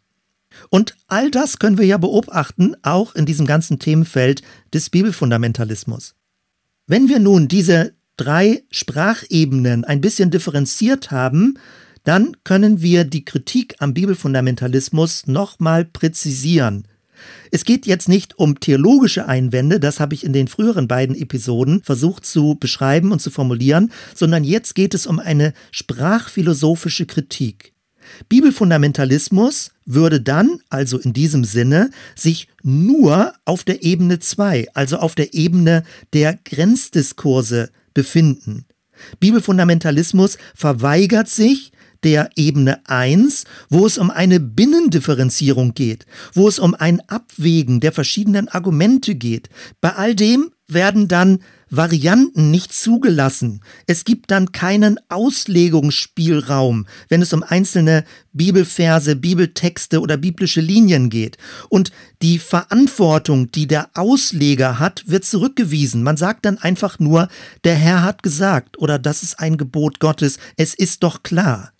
Und all das können wir ja beobachten, auch in diesem ganzen Themenfeld des Bibelfundamentalismus. Wenn wir nun diese drei Sprachebenen ein bisschen differenziert haben, dann können wir die Kritik am Bibelfundamentalismus nochmal präzisieren. Es geht jetzt nicht um theologische Einwände, das habe ich in den früheren beiden Episoden versucht zu beschreiben und zu formulieren, sondern jetzt geht es um eine sprachphilosophische Kritik. Bibelfundamentalismus würde dann, also in diesem Sinne, sich nur auf der Ebene 2, also auf der Ebene der Grenzdiskurse befinden. Bibelfundamentalismus verweigert sich der Ebene 1, wo es um eine Binnendifferenzierung geht, wo es um ein Abwägen der verschiedenen Argumente geht. Bei all dem werden dann Varianten nicht zugelassen. Es gibt dann keinen Auslegungsspielraum, wenn es um einzelne Bibelverse, Bibeltexte oder biblische Linien geht. Und die Verantwortung, die der Ausleger hat, wird zurückgewiesen. Man sagt dann einfach nur, der Herr hat gesagt oder das ist ein Gebot Gottes, es ist doch klar.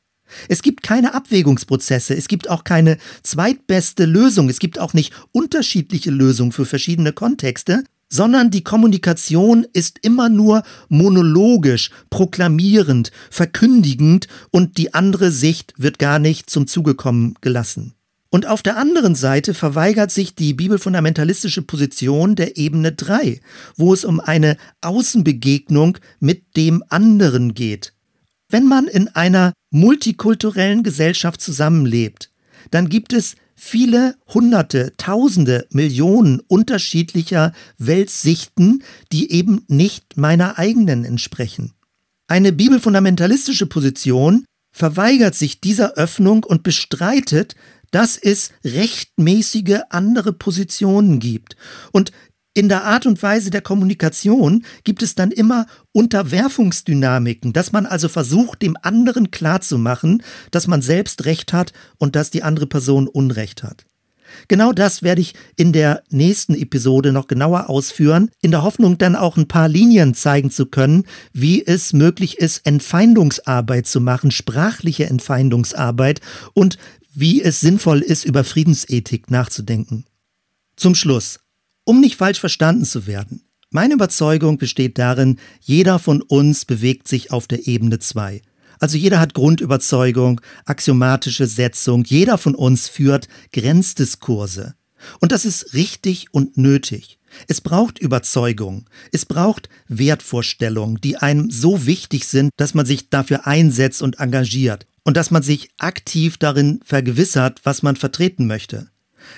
Es gibt keine Abwägungsprozesse, es gibt auch keine zweitbeste Lösung, es gibt auch nicht unterschiedliche Lösungen für verschiedene Kontexte, sondern die Kommunikation ist immer nur monologisch, proklamierend, verkündigend und die andere Sicht wird gar nicht zum Zuge kommen gelassen. Und auf der anderen Seite verweigert sich die bibelfundamentalistische Position der Ebene 3, wo es um eine Außenbegegnung mit dem anderen geht. Wenn man in einer multikulturellen Gesellschaft zusammenlebt, dann gibt es viele Hunderte, Tausende, Millionen unterschiedlicher Weltsichten, die eben nicht meiner eigenen entsprechen. Eine bibelfundamentalistische Position verweigert sich dieser Öffnung und bestreitet, dass es rechtmäßige andere Positionen gibt. Und in der Art und Weise der Kommunikation gibt es dann immer Unterwerfungsdynamiken, dass man also versucht, dem anderen klarzumachen, dass man selbst Recht hat und dass die andere Person Unrecht hat. Genau das werde ich in der nächsten Episode noch genauer ausführen, in der Hoffnung dann auch ein paar Linien zeigen zu können, wie es möglich ist, Entfeindungsarbeit zu machen, sprachliche Entfeindungsarbeit und wie es sinnvoll ist, über Friedensethik nachzudenken. Zum Schluss. Um nicht falsch verstanden zu werden, meine Überzeugung besteht darin, jeder von uns bewegt sich auf der Ebene 2. Also jeder hat Grundüberzeugung, axiomatische Setzung, jeder von uns führt Grenzdiskurse. Und das ist richtig und nötig. Es braucht Überzeugung, es braucht Wertvorstellungen, die einem so wichtig sind, dass man sich dafür einsetzt und engagiert und dass man sich aktiv darin vergewissert, was man vertreten möchte.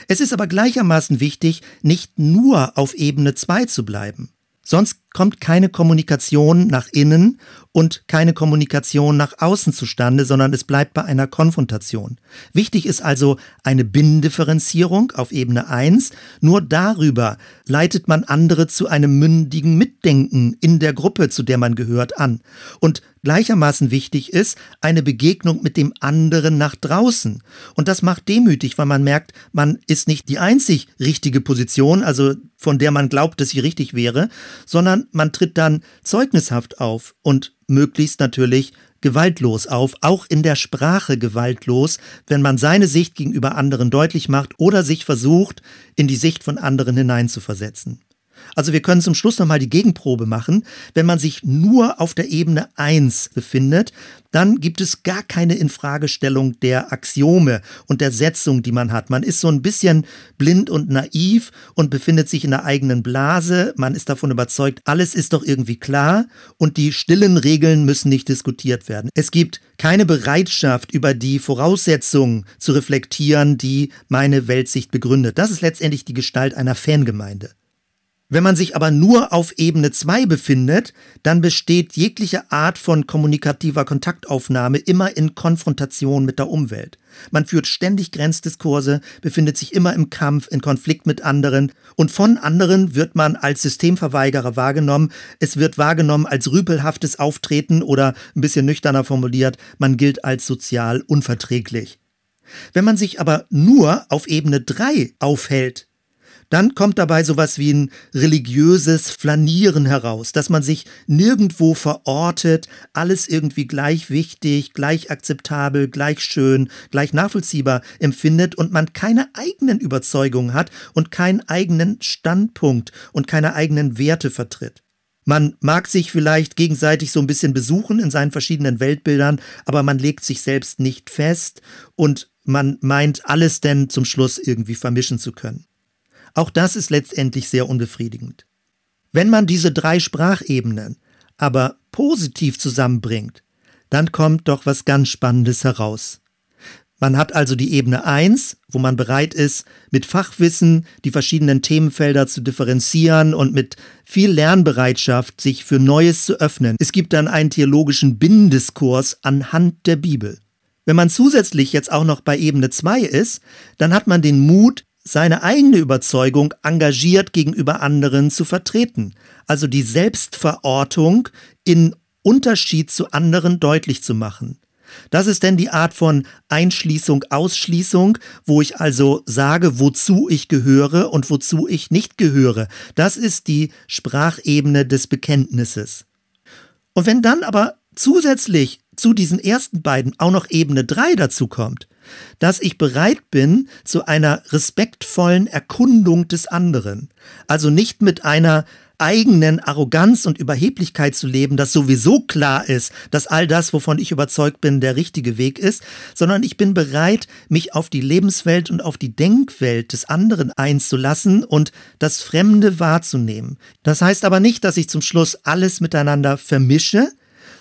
Es ist aber gleichermaßen wichtig, nicht nur auf Ebene 2 zu bleiben. Sonst kommt keine Kommunikation nach innen und keine Kommunikation nach außen zustande, sondern es bleibt bei einer Konfrontation. Wichtig ist also eine Binnendifferenzierung auf Ebene 1. Nur darüber leitet man andere zu einem mündigen Mitdenken in der Gruppe, zu der man gehört, an. Und gleichermaßen wichtig ist eine Begegnung mit dem anderen nach draußen. Und das macht demütig, weil man merkt, man ist nicht die einzig richtige Position, also von der man glaubt, dass sie richtig wäre, sondern man tritt dann zeugnishaft auf und möglichst natürlich gewaltlos auf, auch in der Sprache gewaltlos, wenn man seine Sicht gegenüber anderen deutlich macht oder sich versucht, in die Sicht von anderen hineinzuversetzen. Also wir können zum Schluss nochmal die Gegenprobe machen. Wenn man sich nur auf der Ebene 1 befindet, dann gibt es gar keine Infragestellung der Axiome und der Setzung, die man hat. Man ist so ein bisschen blind und naiv und befindet sich in der eigenen Blase. Man ist davon überzeugt, alles ist doch irgendwie klar und die stillen Regeln müssen nicht diskutiert werden. Es gibt keine Bereitschaft, über die Voraussetzungen zu reflektieren, die meine Weltsicht begründet. Das ist letztendlich die Gestalt einer Fangemeinde. Wenn man sich aber nur auf Ebene 2 befindet, dann besteht jegliche Art von kommunikativer Kontaktaufnahme immer in Konfrontation mit der Umwelt. Man führt ständig Grenzdiskurse, befindet sich immer im Kampf, in Konflikt mit anderen und von anderen wird man als Systemverweigerer wahrgenommen. Es wird wahrgenommen als rüpelhaftes Auftreten oder ein bisschen nüchterner formuliert, man gilt als sozial unverträglich. Wenn man sich aber nur auf Ebene 3 aufhält, dann kommt dabei sowas wie ein religiöses Flanieren heraus, dass man sich nirgendwo verortet, alles irgendwie gleich wichtig, gleich akzeptabel, gleich schön, gleich nachvollziehbar empfindet und man keine eigenen Überzeugungen hat und keinen eigenen Standpunkt und keine eigenen Werte vertritt. Man mag sich vielleicht gegenseitig so ein bisschen besuchen in seinen verschiedenen Weltbildern, aber man legt sich selbst nicht fest und man meint alles denn zum Schluss irgendwie vermischen zu können. Auch das ist letztendlich sehr unbefriedigend. Wenn man diese drei Sprachebenen aber positiv zusammenbringt, dann kommt doch was ganz Spannendes heraus. Man hat also die Ebene 1, wo man bereit ist, mit Fachwissen die verschiedenen Themenfelder zu differenzieren und mit viel Lernbereitschaft sich für Neues zu öffnen. Es gibt dann einen theologischen Binnendiskurs anhand der Bibel. Wenn man zusätzlich jetzt auch noch bei Ebene 2 ist, dann hat man den Mut, seine eigene Überzeugung engagiert gegenüber anderen zu vertreten. Also die Selbstverortung in Unterschied zu anderen deutlich zu machen. Das ist denn die Art von Einschließung, Ausschließung, wo ich also sage, wozu ich gehöre und wozu ich nicht gehöre. Das ist die Sprachebene des Bekenntnisses. Und wenn dann aber zusätzlich zu diesen ersten beiden auch noch Ebene 3 dazu kommt, dass ich bereit bin zu einer respektvollen Erkundung des anderen. Also nicht mit einer eigenen Arroganz und Überheblichkeit zu leben, dass sowieso klar ist, dass all das, wovon ich überzeugt bin, der richtige Weg ist, sondern ich bin bereit, mich auf die Lebenswelt und auf die Denkwelt des anderen einzulassen und das Fremde wahrzunehmen. Das heißt aber nicht, dass ich zum Schluss alles miteinander vermische,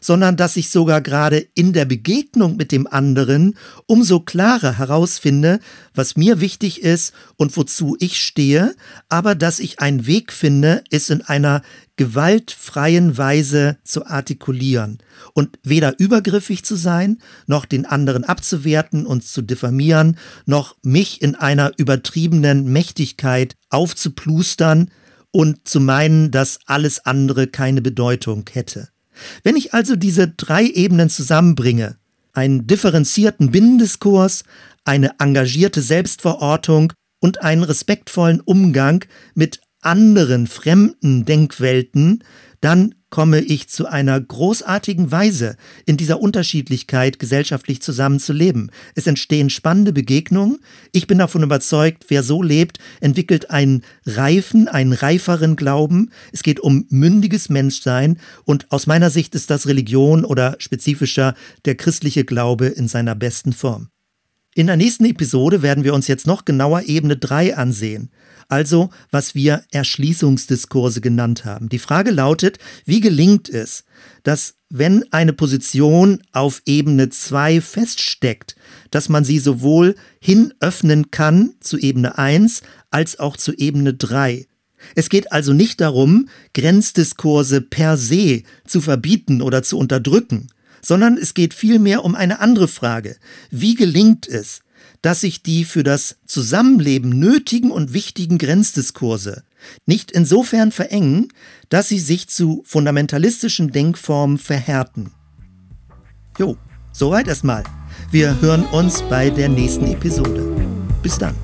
sondern dass ich sogar gerade in der Begegnung mit dem anderen umso klarer herausfinde, was mir wichtig ist und wozu ich stehe, aber dass ich einen Weg finde, es in einer gewaltfreien Weise zu artikulieren und weder übergriffig zu sein, noch den anderen abzuwerten und zu diffamieren, noch mich in einer übertriebenen Mächtigkeit aufzuplustern und zu meinen, dass alles andere keine Bedeutung hätte. Wenn ich also diese drei Ebenen zusammenbringe, einen differenzierten Binnendiskurs, eine engagierte Selbstverortung und einen respektvollen Umgang mit anderen fremden Denkwelten, dann komme ich zu einer großartigen Weise, in dieser Unterschiedlichkeit gesellschaftlich zusammenzuleben. Es entstehen spannende Begegnungen. Ich bin davon überzeugt, wer so lebt, entwickelt einen reifen, einen reiferen Glauben. Es geht um mündiges Menschsein und aus meiner Sicht ist das Religion oder spezifischer der christliche Glaube in seiner besten Form. In der nächsten Episode werden wir uns jetzt noch genauer Ebene 3 ansehen also was wir Erschließungsdiskurse genannt haben. Die Frage lautet, wie gelingt es, dass wenn eine Position auf Ebene 2 feststeckt, dass man sie sowohl hin öffnen kann zu Ebene 1 als auch zu Ebene 3. Es geht also nicht darum, Grenzdiskurse per se zu verbieten oder zu unterdrücken, sondern es geht vielmehr um eine andere Frage. Wie gelingt es, dass sich die für das Zusammenleben nötigen und wichtigen Grenzdiskurse nicht insofern verengen, dass sie sich zu fundamentalistischen Denkformen verhärten. Jo, soweit erstmal. Wir hören uns bei der nächsten Episode. Bis dann.